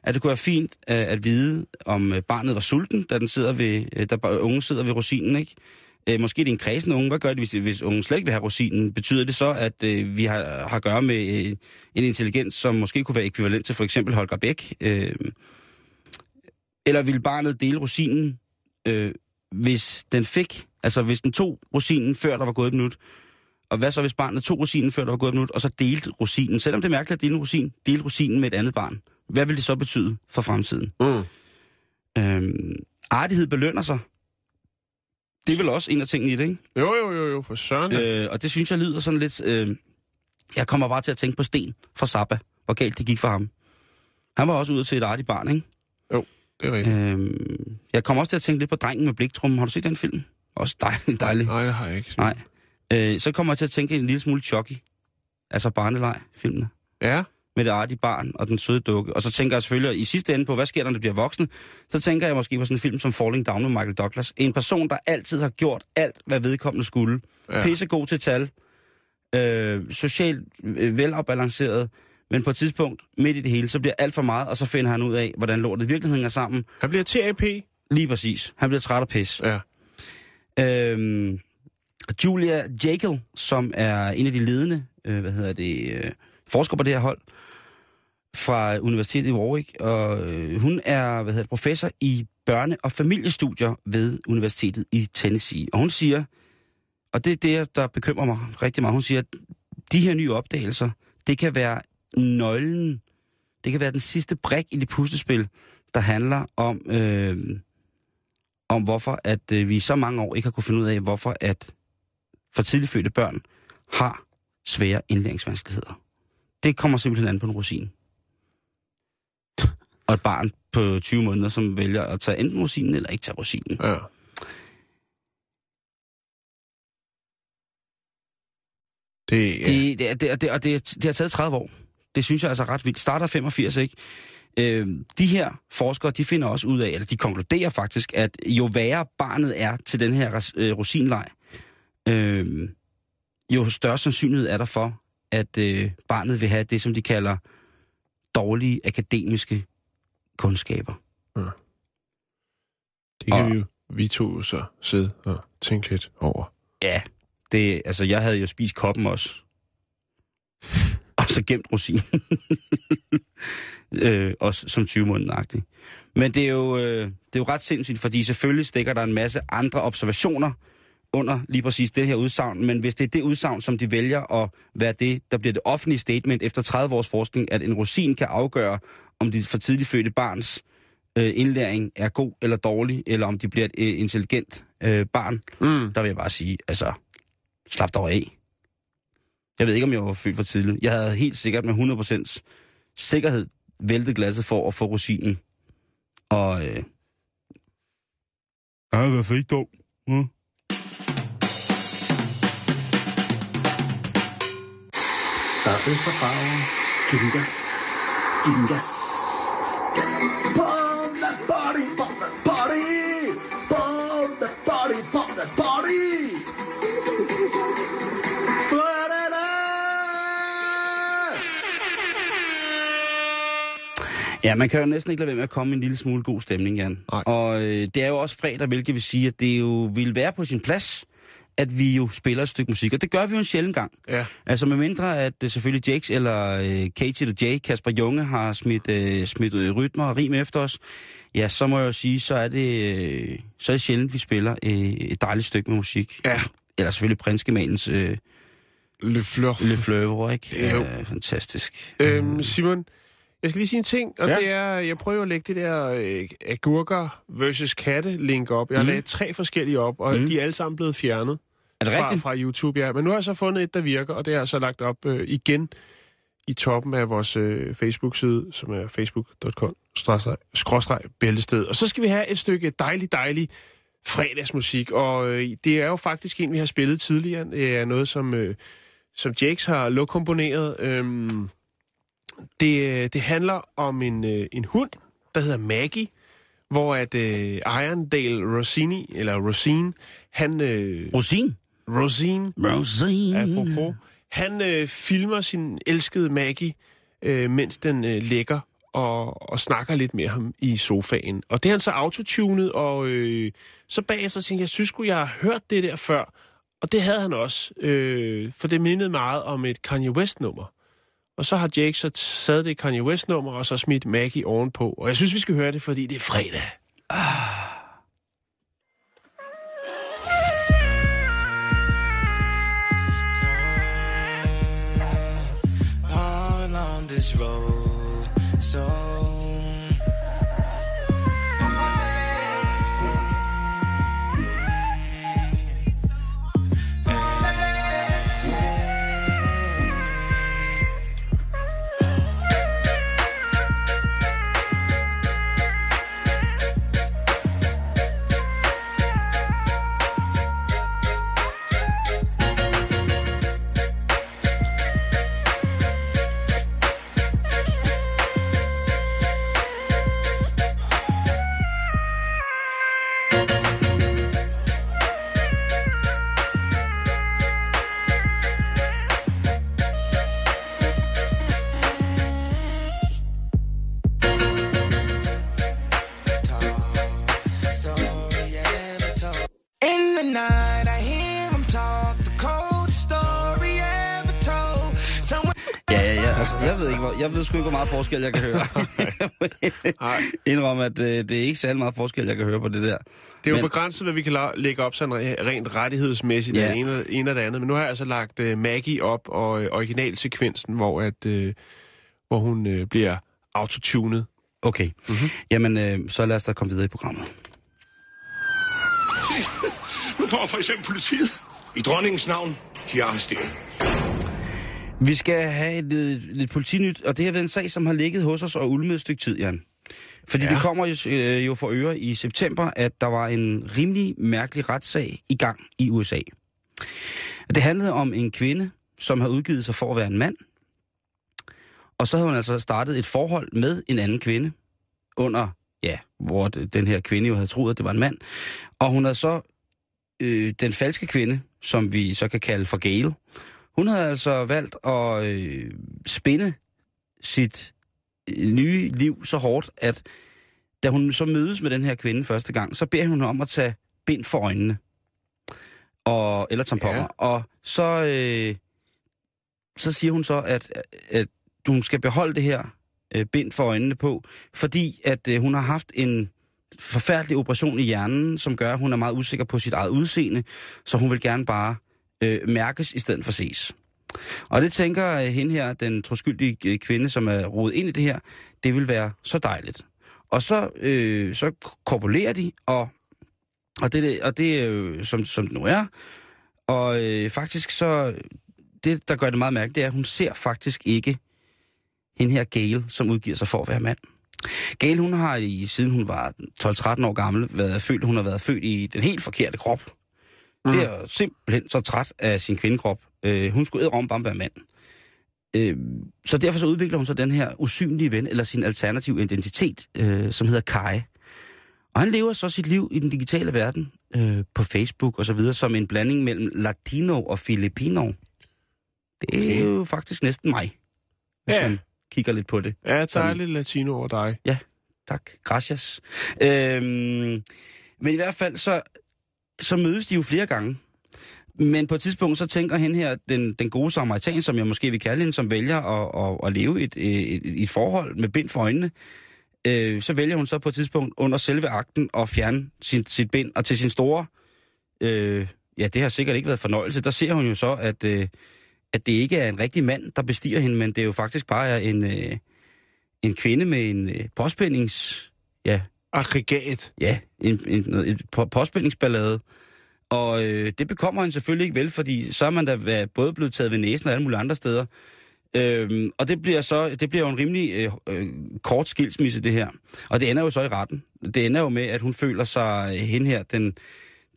at det kunne være fint øh, at vide, om øh, barnet var sulten, da den sidder ved, øh, da ungen sidder ved rosinen, ikke? Øh, måske det er en kredsen unge. Hvad gør det, hvis, hvis ungen slet ikke vil have rosinen? Betyder det så, at øh, vi har, har at gøre med øh, en intelligens, som måske kunne være ekvivalent til for eksempel Holger Bæk? Øh, eller vil barnet dele rosinen, øh, hvis den fik, altså hvis den tog rosinen, før der var gået et minut, og hvad så, hvis barnet tog rosinen, før der var gået et minut, og så delte rosinen? Selvom det er mærkeligt at dele en rosin, delte rosinen med et andet barn. Hvad vil det så betyde for fremtiden? Mm. Øhm, artighed belønner sig. Det er vel også en af tingene i det, ikke? Jo, jo, jo, jo, for søren. Øh. Øh, og det synes jeg lyder sådan lidt... Øh, jeg kommer bare til at tænke på Sten fra Zappa. Hvor galt det gik for ham. Han var også ude til et artigt barn, ikke? Det er rigtigt. Øhm, jeg kommer også til at tænke lidt på Drengen med bliktrummen. Har du set den film? Også dejlig, dejlig. Nej, det har jeg ikke. Nej. Øh, så kommer jeg til at tænke en lille smule Chucky. Altså barneleg, filmene. Ja, Med det artige barn og den søde dukke. Og så tænker jeg selvfølgelig i sidste ende på, hvad sker der, når det bliver voksne? Så tænker jeg måske på sådan en film som Falling Down med Michael Douglas. En person, der altid har gjort alt, hvad vedkommende skulle. Ja. Ja. Pisse god til tal. Øh, socialt øh, velafbalanceret. Men på et tidspunkt, midt i det hele, så bliver alt for meget, og så finder han ud af, hvordan lortet i virkeligheden hænger sammen. han bliver TAP. Lige præcis. Han bliver træt af pis. Ja. Øhm, Julia Jekyll, som er en af de ledende øh, hvad hedder det, øh, forskere på det her hold, fra Universitetet i Warwick, og øh, hun er hvad hedder professor i børne- og familiestudier ved Universitetet i Tennessee. Og hun siger, og det er det, der bekymrer mig rigtig meget, hun siger, at de her nye opdagelser, det kan være nøglen, det kan være den sidste brik i det puslespil, der handler om, øh, om hvorfor at øh, vi i så mange år ikke har kunne finde ud af, hvorfor at for tidligt fødte børn har svære indlæringsvanskeligheder. Det kommer simpelthen an på en rosin. Og et barn på 20 måneder, som vælger at tage enten rosinen eller ikke tage rosinen. Ja. Det, ja. Det, det, det, det, og det, det har taget 30 år. Det synes jeg altså er ret vildt. Starter 85, ikke? Øh, de her forskere, de finder også ud af, eller de konkluderer faktisk, at jo værre barnet er til den her øh, rosinleg, øh, jo større sandsynlighed er der for, at øh, barnet vil have det, som de kalder dårlige akademiske kundskaber. det kan og- vi jo, vi to så sidde og tænke lidt over. Ja, det, altså jeg havde jo spist koppen også. og så gemt rosin. øh, også som 20 måneder Men det er, jo, øh, det er jo ret sindssygt, fordi selvfølgelig stikker der en masse andre observationer under lige præcis det her udsagn. Men hvis det er det udsagn, som de vælger at være det, der bliver det offentlige statement efter 30 års forskning, at en rosin kan afgøre, om dit for tidligt fødte barns øh, indlæring er god eller dårlig, eller om de bliver et øh, intelligent øh, barn, Mm. der vil jeg bare sige, altså, slap dog af. Jeg ved ikke, om jeg var født for tidligt. Jeg havde helt sikkert med 100% sikkerhed væltet glasset for at få rosinen. Og, øh... Ej, hvad fik dog? Hm? Der er fest og farver. Giv den gas. Giv den gas. Pump that body, pump that body. Pump that body, pump that body. Florida! Ja, man kan jo næsten ikke lade være med at komme i en lille smule god stemning, Jan. Nej. Og øh, det er jo også fredag, hvilket vil sige, at det jo vil være på sin plads, at vi jo spiller et stykke musik. Og det gør vi jo en sjældent gang. Ja. Altså med mindre, at øh, selvfølgelig Jakes eller øh, Katie eller Jay, Kasper Junge, har smidt, øh, smidt øh, rytmer og rim efter os, ja, så må jeg jo sige, så er det, øh, så er det sjældent, vi spiller øh, et dejligt stykke med musik. Ja. Eller selvfølgelig Prinskemandens øh, Le Fleur. Le Fleuve, ikke? Jo. Øh, fantastisk. Øhm, Simon, jeg skal lige sige en ting, og Ja. ja. det er, jeg prøver at lægge det der øh, agurker versus katte link op. Jeg har mm. lagt tre forskellige op, og mm. de er alle sammen blevet fjernet Er det fra, rigtigt? fra YouTube. Ja. Men nu har jeg så fundet et, der virker, og det har jeg så lagt op øh, igen i toppen af vores øh, Facebook-side, som er facebook.com skråstreg bæltested. Og så skal vi have et stykke dejlig, dejlig fredagsmusik, og øh, det er jo faktisk en, vi har spillet tidligere. Det er noget, som, øh, som Jakes har lokomponeret. Øhm, det, det handler om en, øh, en hund, der hedder Maggie, hvor at øh, Irondale Rossini, eller Rosine, han... Øh, Rosin? Rosine, Rosin. apropos, han øh, filmer sin elskede Maggie, øh, mens den øh, ligger og, og snakker lidt med ham i sofaen. Og det er han så autotunet, og øh, så bagefter tænkte jeg, jeg synes jeg har hørt det der før. Og det havde han også, øh, for det mindede meget om et Kanye West-nummer. Og så har Jake så taget det Kanye West-nummer, og så smidt Maggie ovenpå. Og jeg synes, vi skal høre det, fordi det er fredag. all this road. So ikke, hvor meget forskel jeg kan høre. Nej. Indrøm, at øh, det er ikke særlig meget forskel, jeg kan høre på det der. Det er jo Men- begrænset, hvad vi kan la- lægge op sådan re- rent rettighedsmæssigt, Ja. det ene, ene og det andet. Men nu har jeg altså lagt uh, Maggie op, og uh, originalsekvensen, hvor, at, uh, hvor hun uh, bliver autotunet. Okay. Mm-hmm. Jamen, øh, så lad os da komme videre i programmet. Nu får for eksempel politiet. I dronningens navn, de er arresteret. Vi skal have et, lidt, lidt politinyt, og det har været en sag, som har ligget hos os og ulmet et stykke tid, Jan. Fordi ja. Det kommer jo, øh, jo for øre i september, at der var en rimelig mærkelig retssag i gang i USA. Det handlede om en kvinde, som har udgivet sig for at være en mand. Og så havde hun altså startet et forhold med en anden kvinde, under, ja, hvor den her kvinde jo havde troet, at det var en mand. Og hun havde så, øh, den falske kvinde, som vi så kan kalde for Gale, hun havde altså valgt at øh, spænde sit øh, nye liv så hårdt, at da hun så mødes med den her kvinde første gang, så beder hun om at tage bind for øjnene. Og, eller tamponer. Ja. Ja. Og så, øh, så siger hun så, at, at hun skal beholde det her øh, bind for øjnene på, fordi at øh, hun har haft en forfærdelig operation i hjernen, som gør, at hun er meget usikker på sit eget udseende, så hun vil gerne bare øh, mærkes i stedet for ses. Og det tænker øh, hende her, den troskyldige øh, kvinde, som er rodet ind i det her, det vil være så dejligt. Og så, øh, så korpulerer de, og, og det, og det er som, som det nu er. Og øh, faktisk så, det der gør det meget mærkeligt, det er, at hun ser faktisk ikke hende her Gale, som udgiver sig for at være mand. Gale, hun har i, siden hun var 12-13 år gammel, været født, hun har været født i den helt forkerte krop. Mm. Det er simpelthen så træt af sin kvindekrop. Øh, hun skulle æde bare være mand. Øh, så derfor så udvikler hun så den her usynlige ven, eller sin alternative identitet, øh, som hedder Kai. Og han lever så sit liv i den digitale verden, øh, på Facebook og så videre, som en blanding mellem latino og filipino. Det er jo faktisk næsten mig, hvis Ja. man kigger lidt på det. Ja, dejligt latino over dig. Tak. Gracias. Øhm, men i hvert fald, så, så mødes de jo flere gange. Men på et tidspunkt, så tænker hen her, den, den gode samaritan, som jeg måske vil kalde hende, som vælger at, at, at leve øh, et, et, et forhold med bind for øjnene, øh, så vælger hun så på et tidspunkt under selve akten at fjerne sin, sit bind. Og til sin store, øh, ja, det har sikkert ikke været fornøjelse, der ser hun jo så, at, øh, at det ikke er en rigtig mand, der bestiger hende, men det er jo faktisk bare en, øh, en kvinde med en øh, påspændings... Ja, Aggregat. ja, en, en, en, en påspændingsballade. Og øh, det bekommer han selvfølgelig ikke vel, fordi så er man da væ- både blevet taget ved næsen og alle mulige andre steder. Øhm, og det bliver så det bliver jo en rimelig øh, øh, kort skilsmisse, det her. Og det ender jo så i retten. Det ender jo med, at hun føler sig øh, hen her, den,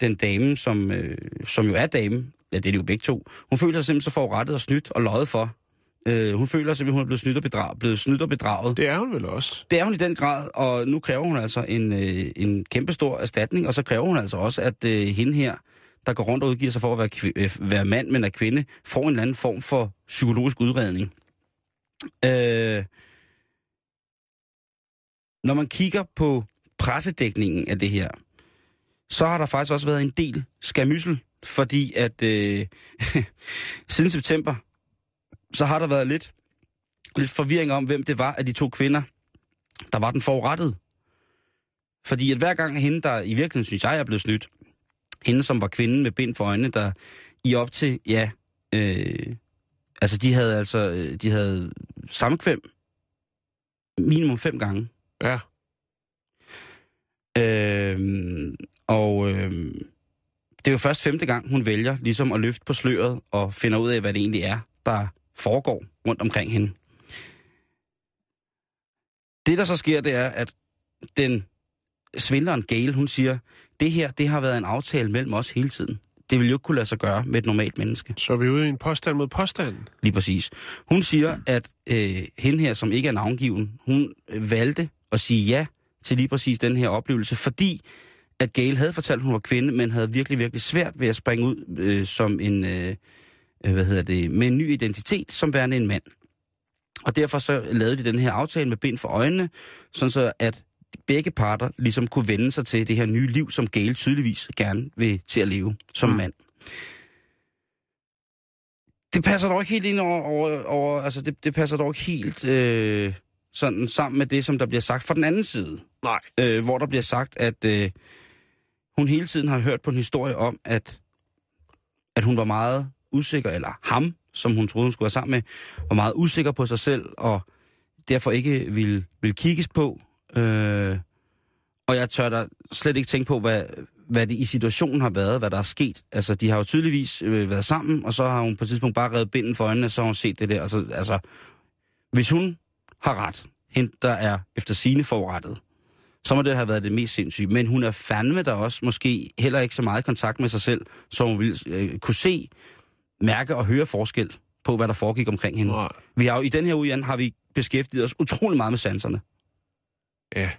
den dame, som, øh, som jo er dame, ja, det er det jo begge to, hun føler sig simpelthen så forurettet og snydt og løjet for, Øh, hun føler simpelthen, hun er blevet snydt og bedraget. Blevet snydt og bedraget. Det er hun vel også. Det er hun i den grad, og nu kræver hun altså en, øh, en kæmpestor erstatning, og så kræver hun altså også, at øh, hende her, der går rundt og udgiver sig for at være, kv- øh, være mand, men er kvinde, får en eller anden form for psykologisk udredning. Øh, når man kigger på pressedækningen af det her, så har der faktisk også været en del skamyssel, fordi at øh, siden september, så har der været lidt, lidt forvirring om, hvem det var af de to kvinder, der var den forurettede. Fordi at hver gang hende, der i virkeligheden synes jeg er blevet snydt, hende som var kvinden med bind for øjnene, der i op til, ja, øh, altså de havde altså, øh, de havde samkvem minimum fem gange. Ja. Øh, og øh, det er jo først femte gang, hun vælger ligesom at løfte på sløret og finder ud af, hvad det egentlig er, der foregår rundt omkring hende. Det, der så sker, det er, at den svindleren Gale, hun siger, det her, det har været en aftale mellem os hele tiden. Det vil jo ikke kunne lade sig gøre med et normalt menneske. Så er vi ude i en påstand mod påstanden. Lige præcis. Hun siger, at øh, hende her, som ikke er navngiven, hun valgte at sige ja til lige præcis den her oplevelse, fordi at Gail havde fortalt, at hun var kvinde, men havde virkelig, virkelig svært ved at springe ud øh, som en, øh, øh, hvad hedder det, med en ny identitet, som værende en mand. Og derfor så lavede de den her aftale med bind for øjnene, sådan så at begge parter ligesom kunne vende sig til det her nye liv, som Gail tydeligvis gerne vil til at leve som mm. mand. Det passer dog ikke helt ind over, over, over altså det, det passer dog ikke helt øh, sådan sammen med det, som der bliver sagt fra den anden side. Nej. Øh, hvor der bliver sagt, at øh, hun hele tiden har hørt på en historie om, at, at hun var meget usikker, eller ham, som hun troede, hun skulle være sammen med, var meget usikker på sig selv, og derfor ikke ville, ville kigges på. Øh, og jeg tør da slet ikke tænke på, hvad, hvad det i situationen har været, hvad der er sket. Altså, de har jo tydeligvis øh, været sammen, og så har hun på et tidspunkt bare reddet binden for øjnene, og så har hun set det der. Altså, altså hvis hun har ret, hende der er efter sine forrettet, så må det have været det mest sindssyge. Men hun er fandme der også måske heller ikke så meget i kontakt med sig selv, så hun ville øh, kunne se, mærke og høre forskel på, hvad der foregik omkring hende. Nej. Vi har jo i den her uge, Jan, har vi beskæftiget os utrolig meget med sanserne. Ja, det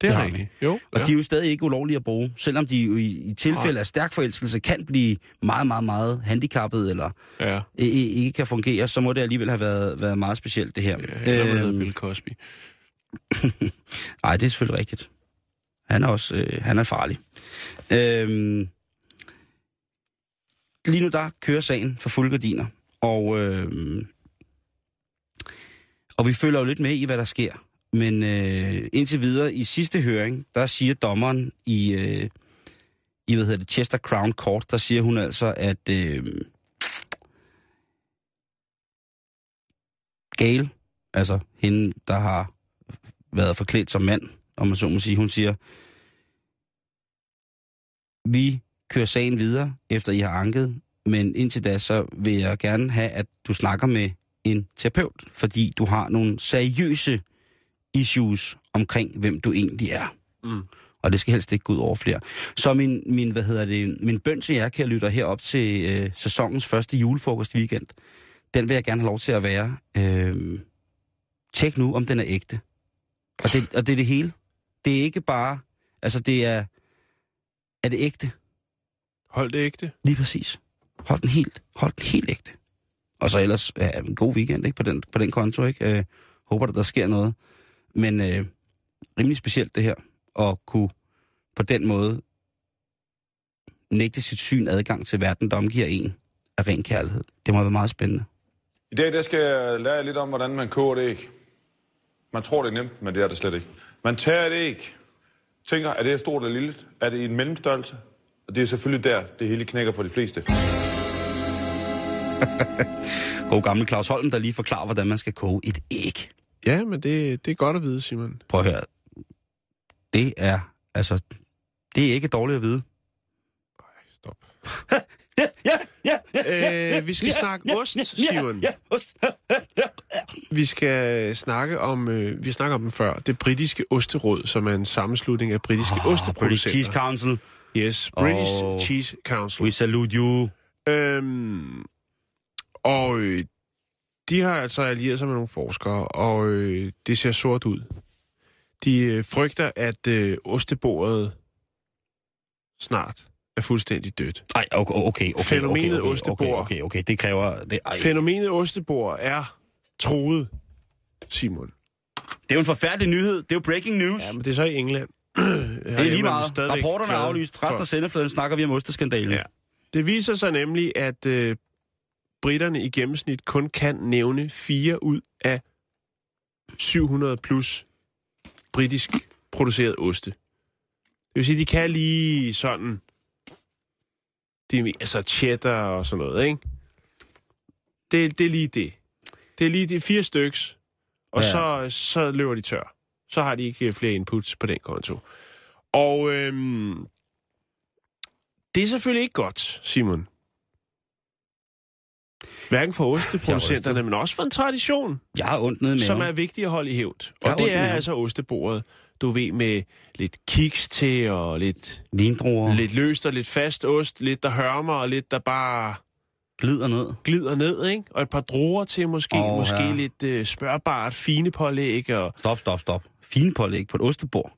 Det er har rigtigt. Jo, Og ja. de er jo stadig ikke ulovlige at bruge, selvom de jo i, i tilfælde Nej. af stærk forelskelse kan blive meget, meget, meget handicappet, eller ja. ikke kan fungere, så må det alligevel have været, været meget specielt, det her. Ja, hedder Øhm, Bill Cosby. Nej, det er selvfølgelig rigtigt. Han er også øh, han er farlig. Øhm, lige nu der kører sagen for fulde gardiner, og, øh, og vi følger jo lidt med i, hvad der sker. Men øh, indtil videre, i sidste høring, der siger dommeren i, øh, i hvad hedder det, Chester Crown Court, der siger hun altså, at øh, Gail, altså hende, der har været forklædt som mand, om man så må sige. Hun siger, vi kører sagen videre, efter I har anket, men indtil da, så vil jeg gerne have, at du snakker med en terapeut, fordi du har nogle seriøse issues omkring, hvem du egentlig er. Mm. Og det skal helst ikke gå ud over flere. Så min, min, hvad hedder det, min bøn til jer, kan lytte herop til øh, sæsonens første julefrokost weekend. Den vil jeg gerne have lov til at være. Øh, tjek nu, om den er ægte. Og det, og det er det hele. Det er ikke bare, altså det er, er det ægte? Hold det ægte. Lige præcis. Hold den helt, hold den helt ægte. Og så ellers ja, en god weekend ikke, på, den, på den konto. Ikke? Øh, håber, der, der sker noget. Men øh, rimelig specielt det her, at kunne på den måde nægte sit syn adgang til verden, der omgiver en af ren kærlighed. Det må være meget spændende. I dag der skal jeg lære jer lidt om, hvordan man koger et æg. Man tror, det er nemt, men det er det slet ikke. Man tager et æg, tænker, er det stort eller lille? Er det i en mellemstørrelse? Og det er selvfølgelig der, det hele knækker for de fleste. God gamle Claus Holm, der lige forklarer, hvordan man skal koge et æg. Ja, men det, det er godt at vide, Simon. Prøv at høre. Det er, altså, det er ikke dårligt at vide. Stop. Ja, ja, ja, Øh, vi skal snakke ost, Simon. Ja, ost. Vi skal snakke om, øh, vi snakker om den før, det britiske osteråd, som er en sammenslutning af britiske oh, British osteproducenter. Cheese Council, Yes, British Åh. Cheese Council. we salute you. Øhm, og øh, de har altså allieret sig med nogle forskere, og øh, det ser sort ud. De øh, frygter, at øh, ostebordet snart er fuldstændig dødt. Ej, okay, okay, okay. Fænomenet okay, okay, ostebord. Okay, okay, okay, det kræver... Det, ej. Fænomenet ostebord er troet, Simon. det er jo en forfærdelig nyhed. Det er jo breaking news. Ja, men det er så i England. Det er lige meget. Rapporterne er aflyst. Rest af sendefladen snakker vi om osteskandalen. Ja. Det viser sig nemlig, at øh, britterne i gennemsnit kun kan nævne 4 ud af 700 plus britisk produceret oste. Det vil sige, de kan lige sådan... De, altså cheddar og sådan noget, ikke? Det, det er lige det. Det er lige de fire styks, og ja. så, så løber de tør. Så har de ikke flere inputs på den konto. Og øhm, det er selvfølgelig ikke godt, Simon. Hverken for osteproducenterne, men også for en tradition, Jeg har ondt nede med som er vigtig at holde i hævd. Og det er altså ostebordet, du ved, med lidt kiks til, og lidt, Vindruer lidt løst og lidt fast ost, lidt der hørmer, og lidt der bare glider ned. glider ned, ikke? Og et par druer til måske, oh, måske ja. lidt øh, spørgbart, fine pålæg, og Stop, stop, stop. Fine pålæg på et ostebord.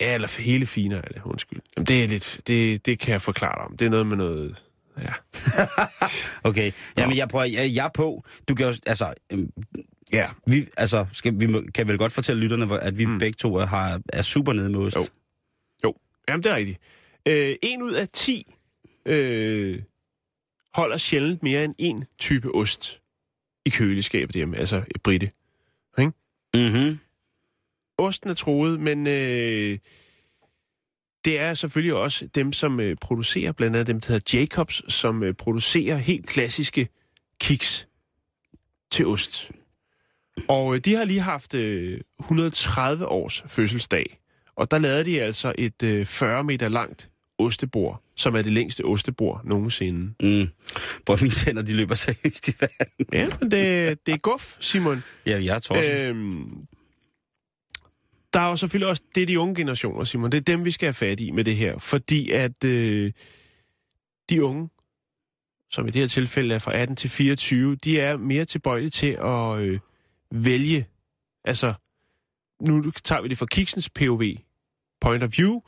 ja, eller hele fine er det, undskyld. Jamen, det er lidt, det, det kan jeg forklare dig om. Det er noget med noget, ja. Okay, jamen jeg prøver, jeg, jeg er på. Du kan jo, altså, øhm, Ja, vi, altså skal, vi må- kan vel godt fortælle lytterne, at vi mm. begge to er, har, er super nede med ost. Jo. Jo, jamen det er rigtigt. Øh, en ud af 10 øh, holder sjældent mere end en type ost i køleskabet hjemme, altså et britte. Mm-hmm. Osten er troet, men øh, det er selvfølgelig også dem, som øh, producerer, blandt andet dem, der hedder Jacobs, som øh, producerer helt klassiske kiks til ost. Og øh, de har lige haft øh, 130 års fødselsdag, og der lavede de altså et øh, 40 meter langt ostebord, som er det længste ostebord nogensinde. Mm. Hvor mine tænder, de løber seriøst i vand. Ja, men det, det er guf, Simon. Ja, jeg er. Øh. Øhm, der er jo selvfølgelig også, det er de unge generationer, Simon. Det er dem, vi skal have fat i med det her. Fordi at øh, de unge, som i det her tilfælde er fra 18 til 24, de er mere tilbøjelige til at øh, vælge. Altså, nu tager vi det fra Kiksens POV, point of view.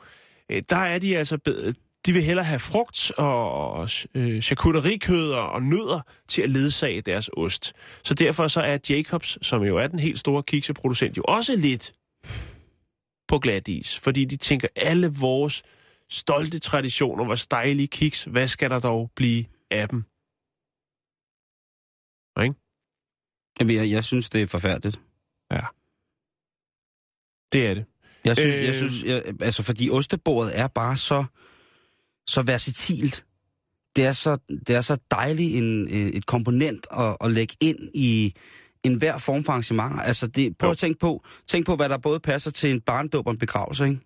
Øh, der er de altså bedre, de vil hellere have frugt og øh, charcuterikød og, nødder til at ledsage deres ost. Så derfor så er Jacobs, som jo er den helt store kikseproducent, jo også lidt på glat is. Fordi de tænker, alle vores stolte traditioner, vores dejlige kiks, hvad skal der dog blive af dem? Ikke? Jamen, jeg, jeg synes, det er forfærdeligt. Det er det. Jeg synes. Øh. jeg synes jeg, altså fordi ostebordet er bare så, så versatilt. Det er så, det er så dejligt en, et komponent at, at lægge ind i enhver form for arrangement. Altså det, prøv Jo. at tænke på, tænk på, hvad der både passer til en barndåb og en begravelse, ikke?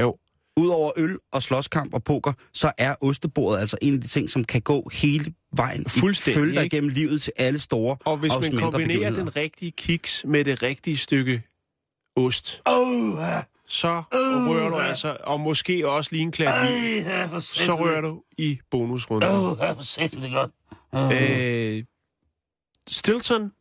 Jo. Udover øl og slåskamp og poker, så er ostebordet altså en af de ting, som kan gå hele vejen. Fuldstændig, Følge dig igennem livet til alle store Og hvis man kombinerer den rigtige kiks med det rigtige stykke ost, Oh, ja. Så rører du altså, og måske også lige en klat ja, for så rører du i bonusrunden. Åh, ja, for satan, det er godt. Øh, Stilton,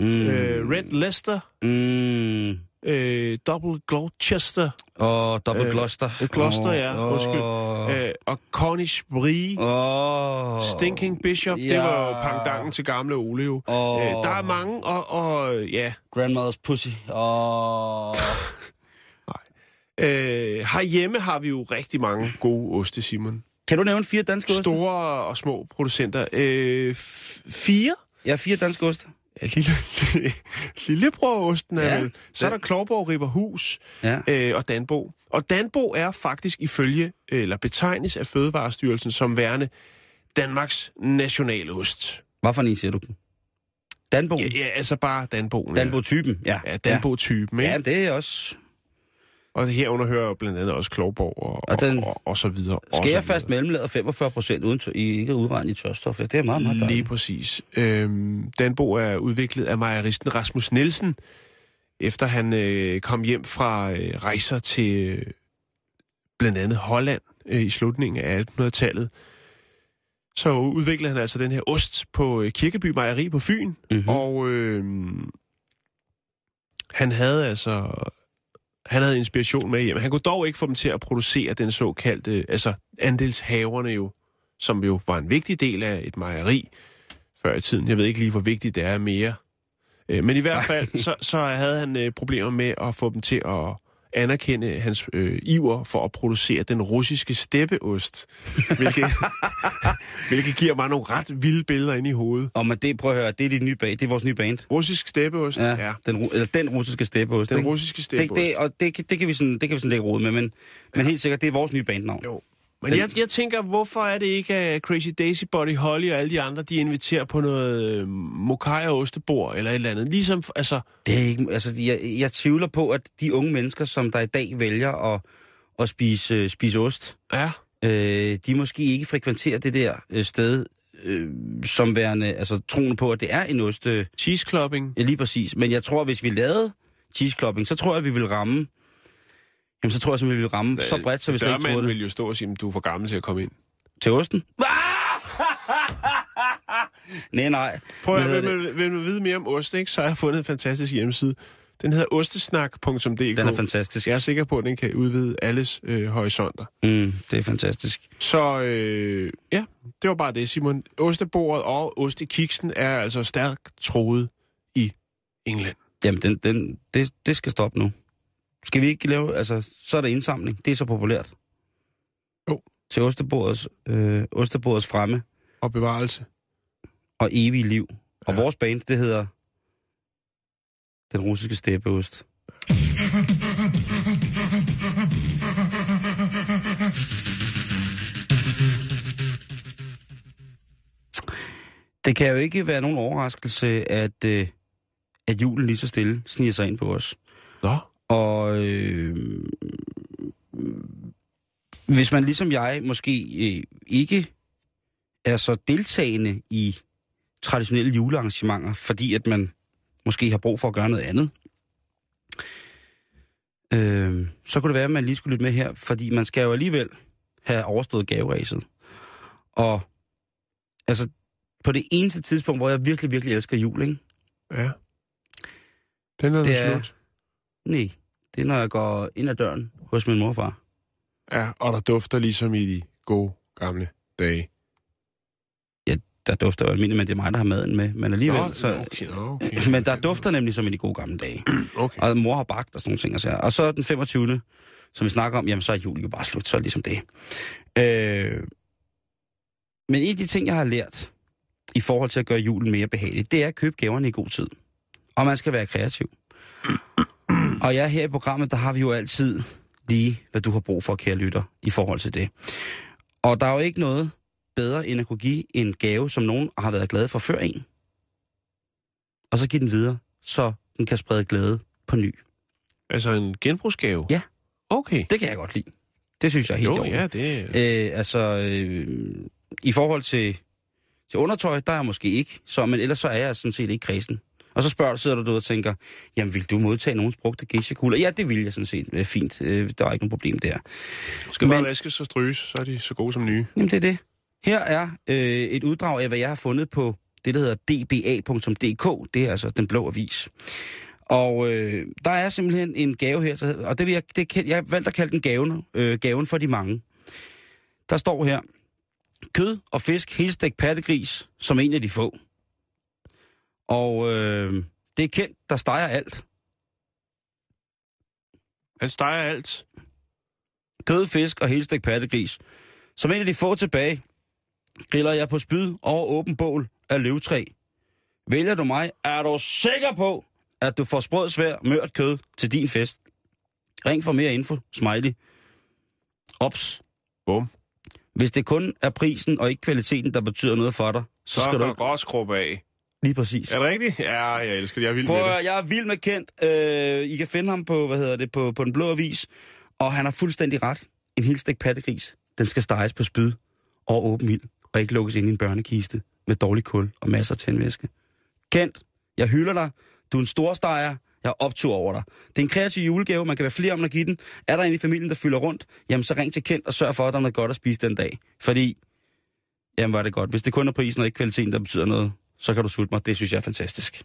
Mm. øh, Red Leicester, Mm. øh, Double Gloucester, Og Double Øh, Gloucester. øh, Gloucester, ja, Åh, undskyld. åh, øh, og Cornish Brie, åh. Stinking Bishop, det Ja. var jo pangdangen til gamle Ole jo. Åh. Øh, der er mange, og, og ja, Grandmother's Pussy. Åh. øh, herhjemme har vi jo rigtig mange gode oste, Simon. Kan du nævne fire danske oste? Store og små producenter. Øh, fire? Ja, fire danske oste. Ja, lille, lille, lillebrorosten er Ja, vel. Så er den- der Klovborg Ribberhus Ja. øh, og Danbo. Og Danbo er faktisk ifølge, eller betegnes af Fødevarestyrelsen som værende Danmarks nationalost. Hvad for en siger du? Danbo. Ja, ja altså bare Danboen. Danbo-typen, ja. Ja, Danbo-typen, Ja. ikke? ja, det er også... Og herunder hører blandt andet også Klovborg og, Og og, den- og, og, og så videre. Skal jeg fast mellemlader 45 procent uden i, ikke udregnet i tørstof? Det er meget, meget Lige dejligt. præcis. Øhm, Danbo er udviklet af mejeristen Rasmus Nielsen, efter han øh, kom hjem fra øh, rejser til øh, blandt andet Holland øh, i slutningen af 1800-tallet. så udviklede han altså den her ost på øh, Kirkeby Mejeri på Fyn. Mhm. Mm-hmm. Og øh, han havde altså... Han havde inspiration med hjem. Han kunne dog ikke få dem til at producere den såkaldte... Altså andelshaverne jo, som jo var en vigtig del af et mejeri før i tiden. Jeg ved ikke lige, hvor vigtigt det er mere. Øh, men i hvert fald, så, så havde han øh, problemer med at få dem til at anerkende hans øh, iver for at producere den russiske steppeost, hvilket, hvilket giver mig nogle ret vilde billeder ind i hovedet. Og men det, prøv at høre, det er, dit nye band, det er vores nye band. Russisk steppeost, ja. ja. Den, eller den russiske steppeost. Den ikke? russiske det, steppeost. det, og det, det, kan vi sådan, det kan vi sådan lægge råd med, men, men helt sikkert, det er vores nye bandnavn. Jo. Men jeg, jeg tænker, hvorfor er det ikke, at Crazy Daisy, Buddy Holly og alle de andre, de inviterer på noget øh, mokai og ostebord eller et eller andet? Ligesom, altså, Det er ikke, altså, jeg, jeg tvivler på, at de unge mennesker, som der i dag vælger at, at spise, øh, spise ost, ja, øh, de måske ikke frekventerer det der øh, sted, øh, som værende, altså troende på, at det er en ost. Øh, cheese clubbing. ja, lige præcis. Men jeg tror, hvis vi lavede cheese clubbing, så tror jeg, vi ville ramme, jamen så tror jeg, at vi ville ramme så bredt, så vi slet ikke det. vil jo stå og sige, at du er for gammel til at komme ind. Til osten? nej, nej. Prøv at vil, vil, vil man vide mere om ost, ikke? så har jeg fundet en fantastisk hjemmeside. Den hedder ostesnak.dk. Den er fantastisk. Jeg er sikker på, at den kan udvide alles øh, horisonter. Mm, det er fantastisk. Så øh, ja, det var bare det, Simon. Ostebordet og ostekiksen er altså stærkt troet i England. Jamen, den, den, det, det skal stoppe nu. Skal vi ikke lave, altså, så er der indsamling. Det er så populært. Jo. Til Ostebordets, øh, Ostebordets fremme Og bevarelse. og evige liv. Og Ja. vores band, det hedder Den Russiske Steppeost. Det kan jo ikke være nogen overraskelse, at, øh, at julen lige så stille sniger sig ind på os. Nå, Og øh, hvis man ligesom jeg måske øh, ikke er så deltagende i traditionelle julearrangementer, fordi at man måske har brug for at gøre noget andet, øh, så kunne det være, at man lige skulle lytte med her, fordi man skal jo alligevel have overstået gaveræset. Og altså, på det eneste tidspunkt, hvor jeg virkelig, virkelig elsker jul, ikke? ja. Den er Det er- slut. Nej, det er, når jeg går ind ad døren hos min morfar. Ja, og der dufter ligesom i de gode gamle dage. Der dufter jo almindeligt, men det er mig, der har maden med. Men alligevel, Nå, så... okay, okay. Men der dufter nemlig som i de gode gamle dage. Okay. Og mor har bagt og sådan nogle ting. Og, så, og så den 25. som vi snakker om, jamen så er jul jo bare slut, så er det ligesom det. Øh, men en af de ting, jeg har lært i forhold til at gøre julen mere behagelig, det er at købe gaverne i god tid. Og man skal være kreativ. Og ja, her i programmet, der har vi jo altid lige, hvad du har brug for, kære lytter, i forhold til det. Og der er jo ikke noget bedre, end at kunne give en gave, som nogen har været glade for før en. Og så give den videre, så den kan sprede glæde på ny. Altså en genbrugsgave? Ja. Okay. Det kan jeg godt lide. Det synes jeg er helt Jo, ja, det Øh, altså, øh, i forhold til, til undertøj, der er jeg måske ikke, så, men ellers så er jeg sådan set ikke kredsen. Og så spørger du, sidder du derude og tænker, jamen vil du modtage nogens brugte geisha-kugler? Ja, det vil jeg sådan set. Øh, fint. Øh, der er ikke nogen problem der. skal men- vaskes og stryges, så er de så gode som nye. Jamen det er det. Her er øh, et uddrag af, hvad jeg har fundet på det, der hedder dba.dk. Det er altså den blå avis. Og øh, der er simpelthen en gave her, så- og det vil jeg, det, jeg har valgt at kalde den gaven, øh, gaven for de mange. Der står her, kød og fisk, helstegt pattegris, som en af de få. Og øh, det er kendt, der steger alt. Han steger alt. kød, fisk og helstegt pattegris. Som en af de få tilbage, griller jeg på spyd over åben bål af løvtræ. Vælger du mig, er du sikker på, at du får sprød svær mørt kød til din fest. Ring for mere info, smiley. Ops. Bum. Hvis det kun er prisen og ikke kvaliteten, der betyder noget for dig, så, Så skal du ikke... skrubbe af. Lige præcis. Er det rigtigt? Ja, jeg elsker det. Jeg er vild Prøv, med det. jeg er vild med Kent. Øh, I kan finde ham på, hvad hedder det, på, på den blå avis. Og han har fuldstændig ret. En helt stik pattegris, den skal steges på spyd over åben ild, og ikke lukkes ind i en børnekiste med dårlig kul og masser af tændvæske. Kent, jeg hylder dig. Du er en stor steger. Jeg er optur over dig. Det er en kreativ julegave. Man kan være flere om at give den. Er der en i familien, der fylder rundt, jamen så ring til Kent og sørg for, at der er noget godt at spise den dag. Fordi Jamen, var det godt. Hvis det kun er prisen og ikke kvaliteten, der betyder noget, så kan du sutte mig. Det synes jeg er fantastisk.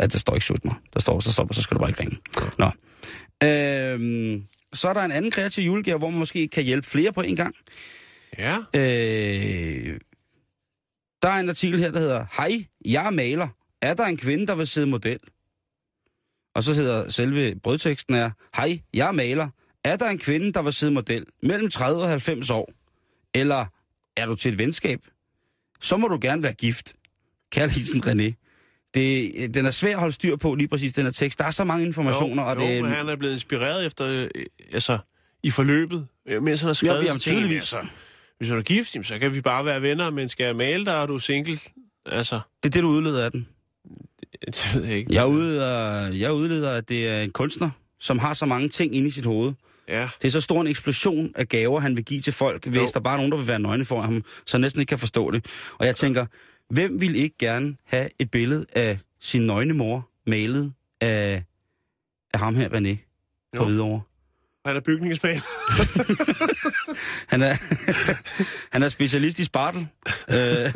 Ja, der står ikke sut mig. Der står, så stopper, så skal du bare ikke ringe. Nå. Øhm, så er der en anden kreativ julegave, hvor man måske kan hjælpe flere på en gang. Ja. Øh, der er en artikel her, der hedder, Hej, jeg er maler. Er der en kvinde, der vil sidde model? Og så hedder selve brødteksten er, Hej, jeg er maler. Er der en kvinde, der vil sidde model mellem 30 og 90 år? Eller er du til et venskab? Så må du gerne være gift. Kærlig hilsen, René. Det, den er svær at holde styr på, lige præcis den her tekst. Der er så mange informationer, jo, og jo, det men han er blevet inspireret efter, øh, altså, i forløbet, øh, mens han har skrevet. jamen, tænker jeg, tydeligvis. Altså, hvis du er gift, jamen, så kan vi bare være venner, men skal jeg male dig, og du er single? Altså, det er det, du udleder af den. det ved jeg ikke. Jeg udleder, jeg udleder, at det er en kunstner, som har så mange ting inde i sit hoved. Ja, Det er så stor en eksplosion af gaver, han vil give til folk, hvis Jo. der bare er nogen, der vil være nøgne for ham, så næsten ikke kan forstå det. Og jeg tænker, hvem vil ikke gerne have et billede af sin nøgne mor malet af, af ham her, René, fra Jo. Hvidovre? han er bygningsmand. Han er, han er specialist i spartel. Øh,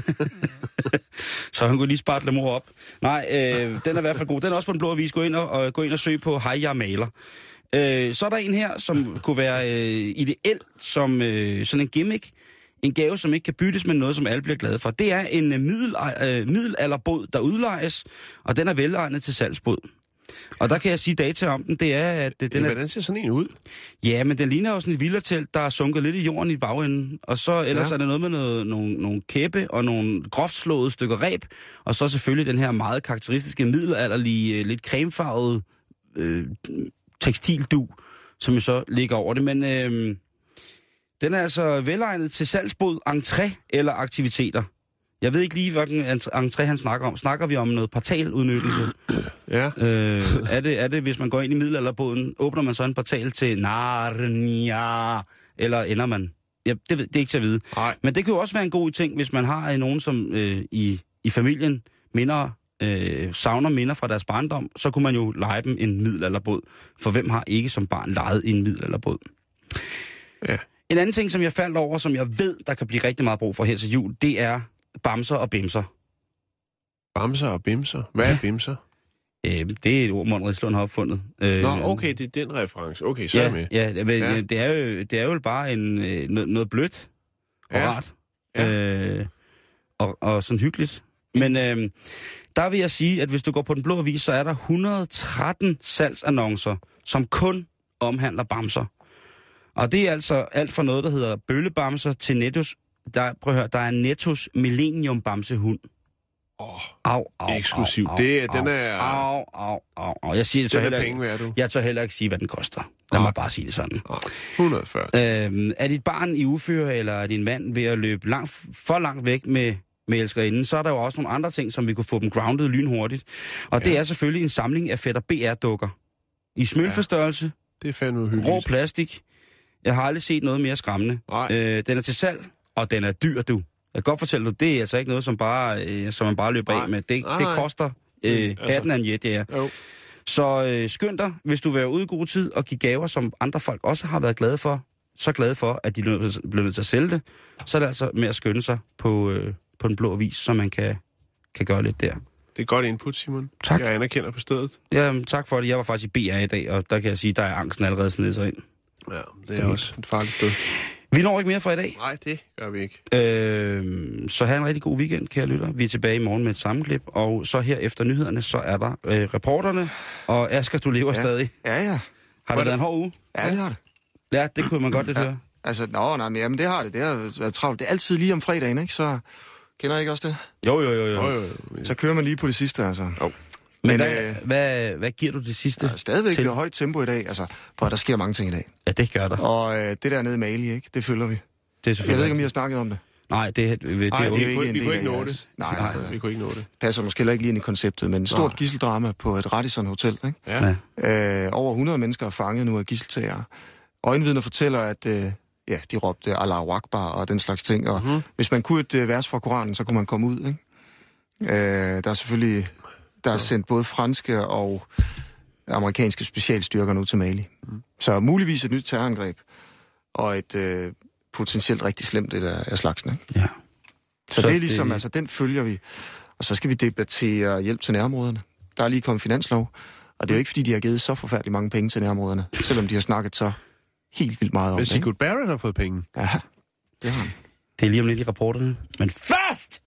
så han kunne lige spartle mor op. Nej, øh, den er i hvert fald god. Den er også på den blå avis. Gå ind og, og, gå ind og søg på Hej, jeg er maler. Øh, så er der en her, som kunne være øh, ideel som øh, sådan en gimmick. En gave, som ikke kan byttes med noget, som alle bliver glade for. Det er en øh, middel, øh, middelalderbåd, der udlejes, og den er velegnet til salgsbåd. Og der kan jeg sige data om den, det er, at øh, den er Hvordan ser sådan en ud? Ja, men den ligner jo sådan et villatelt, der er sunket lidt i jorden i bagenden. Og så ellers ja. Ja. er det noget med noget, nogle, nogle kæppe og nogle groft slåede stykker reb. Og så selvfølgelig den her meget karakteristiske middelalderlige, øh, lidt cremefarvede øh, tekstildu, som jo så ligger over det. Men øh, den er altså velegnet til salgsbod, entré eller aktiviteter. Jeg ved ikke lige, hvilken entré han snakker om. Snakker vi om noget portaludnyttelse? Ja. Øh, er, det, er det, hvis man går ind i middelalderbåden, åbner man så en portal til Narnia, eller ender man? Ja, det, det er ikke til at vide. Nej. Men det kan jo også være en god ting, hvis man har øh, nogen, som øh, i, i familien minder, øh, savner minder fra deres barndom, så kunne man jo lege dem en middelalderbåd. For hvem har ikke som barn leget en middelalderbåd? Ja. En anden ting, som jeg faldt over, som jeg ved, der kan blive rigtig meget brug for her til jul, det er bamser og bimser. Bamser og bimser. Hvad er bimser? Øh, det er et ord, Morten Ridslund har opfundet. Øh, Nå, okay, det er den reference. Okay, så er ja, med. ja, men, Ja. ja. Det, er jo, det er jo bare en, øh, noget, noget blødt og Ja. rart. Ja. Øh, og, og sådan hyggeligt. Men øh, der vil jeg sige, at hvis du går på Den Blå Avis, så er der 113 salgsannoncer, som kun omhandler bamser. Og det er altså alt fra noget, der hedder bøllebamser til Nettos. Der, prøv at høre, der er Nettos Millennium Bamsehund. Åh, Au, au, Eksklusiv. Au, Det au, den er- Au, au, au, au. Jeg siger det så det er heller penge værd, du. Jeg tør heller ikke sige, hvad den koster. Lad Nej. mig bare sige det sådan. Åh, 140. Øhm, er dit barn i uføre, eller er din mand ved at løbe langt, for langt væk med, med elskerinden, så er der jo også nogle andre ting, som vi kunne få dem grounded lynhurtigt. Og det Ja. er selvfølgelig en samling af fætter BR-dukker. I smølfestørrelse, Det er fandme hyggeligt. rå plastik. Jeg har aldrig set noget mere skræmmende. Nej. Øh, den er til salg, og den er dyr, du. Jeg kan godt fortælle dig, det er altså ikke noget, som, bare, øh, som man bare løber Nej. af med. Det, Nej, det koster øh, altså. hatten af en jet, det er. Jo. Så øh, skynd dig, hvis du vil være ude i god tid og give gaver, som andre folk også har været glade for, så glade for, at de bliver nødt til- at sælge det, så er det altså med at skynde sig på, øh, på den blå avis, så man kan, kan gøre lidt der. Det er godt input, Simon. Tak. Jeg anerkender på stedet. Ja, tak for det. Jeg var faktisk i BR i dag, og der kan jeg sige, der er angsten allerede snedet sig ind. Ja, det er også et farligt sted. Vi når ikke mere for i dag. Nej, det gør vi ikke. Øh, så have en rigtig god weekend, kære lytter. Vi er tilbage i morgen med et sammenklip, og så her efter nyhederne, så er der øh, reporterne, og Asger, du lever ja. stadig. Ja, ja. Har det været en hård uge? Ja, det har det. Ja, det kunne man godt lidt Ja. høre. Altså, nå, nej, men jamen, det har det. Det har været travlt. Det er altid lige om fredagen, ikke? Så kender I ikke også det? Jo, jo, jo, jo. Jo, jo, jo. Så kører man lige på det sidste, altså. Jo. Men, Men, hvad, øh, hvad, hvad giver du det sidste? Der er stadigvæk til? til. højt tempo i dag. Altså, prøv, at der sker mange ting i dag. Ja, det gør der. Og øh, det der nede i Mali, ikke? Det følger vi. Det er Jeg ved selvfølgelig ikke, om I har snakket om det. Nej, det, er- det, det, Nej, det, det jo vi, ikke kunne, en vi kunne ikke nå det. Nej, nej, nej. Vi kunne ikke nå det. Passer måske heller ikke lige ind i konceptet, men stort Nej. gisseldrama på et Radisson Hotel, ikke? Ja. Ja. Øh, over 100 mennesker er fanget nu af gisseltagere. Øjenvidner fortæller, at øh, ja, de råbte Allahu Akbar og den slags ting. Og Mhm. hvis man kunne et øh, vers fra Koranen, så kunne man komme ud. Ikke? Øh, der er selvfølgelig der er sendt både franske og amerikanske specialstyrker nu til Mali. Mhm. Så muligvis et nyt terrorangreb og et øh, potentielt rigtig slemt et af, af slagsen. Ikke? ja. Så, Så det er ligesom, det- altså den følger vi. Og så skal vi debattere hjælp til nærområderne. Der er lige kommet finanslov, og det er jo ikke, fordi de har givet så forfærdeligt mange penge til nærområderne, selvom de har snakket så helt vildt meget om Men det. ikke? Sigurd Barrett har fået penge. Ja, det har han. Det er lige om lidt i rapporterne. Men først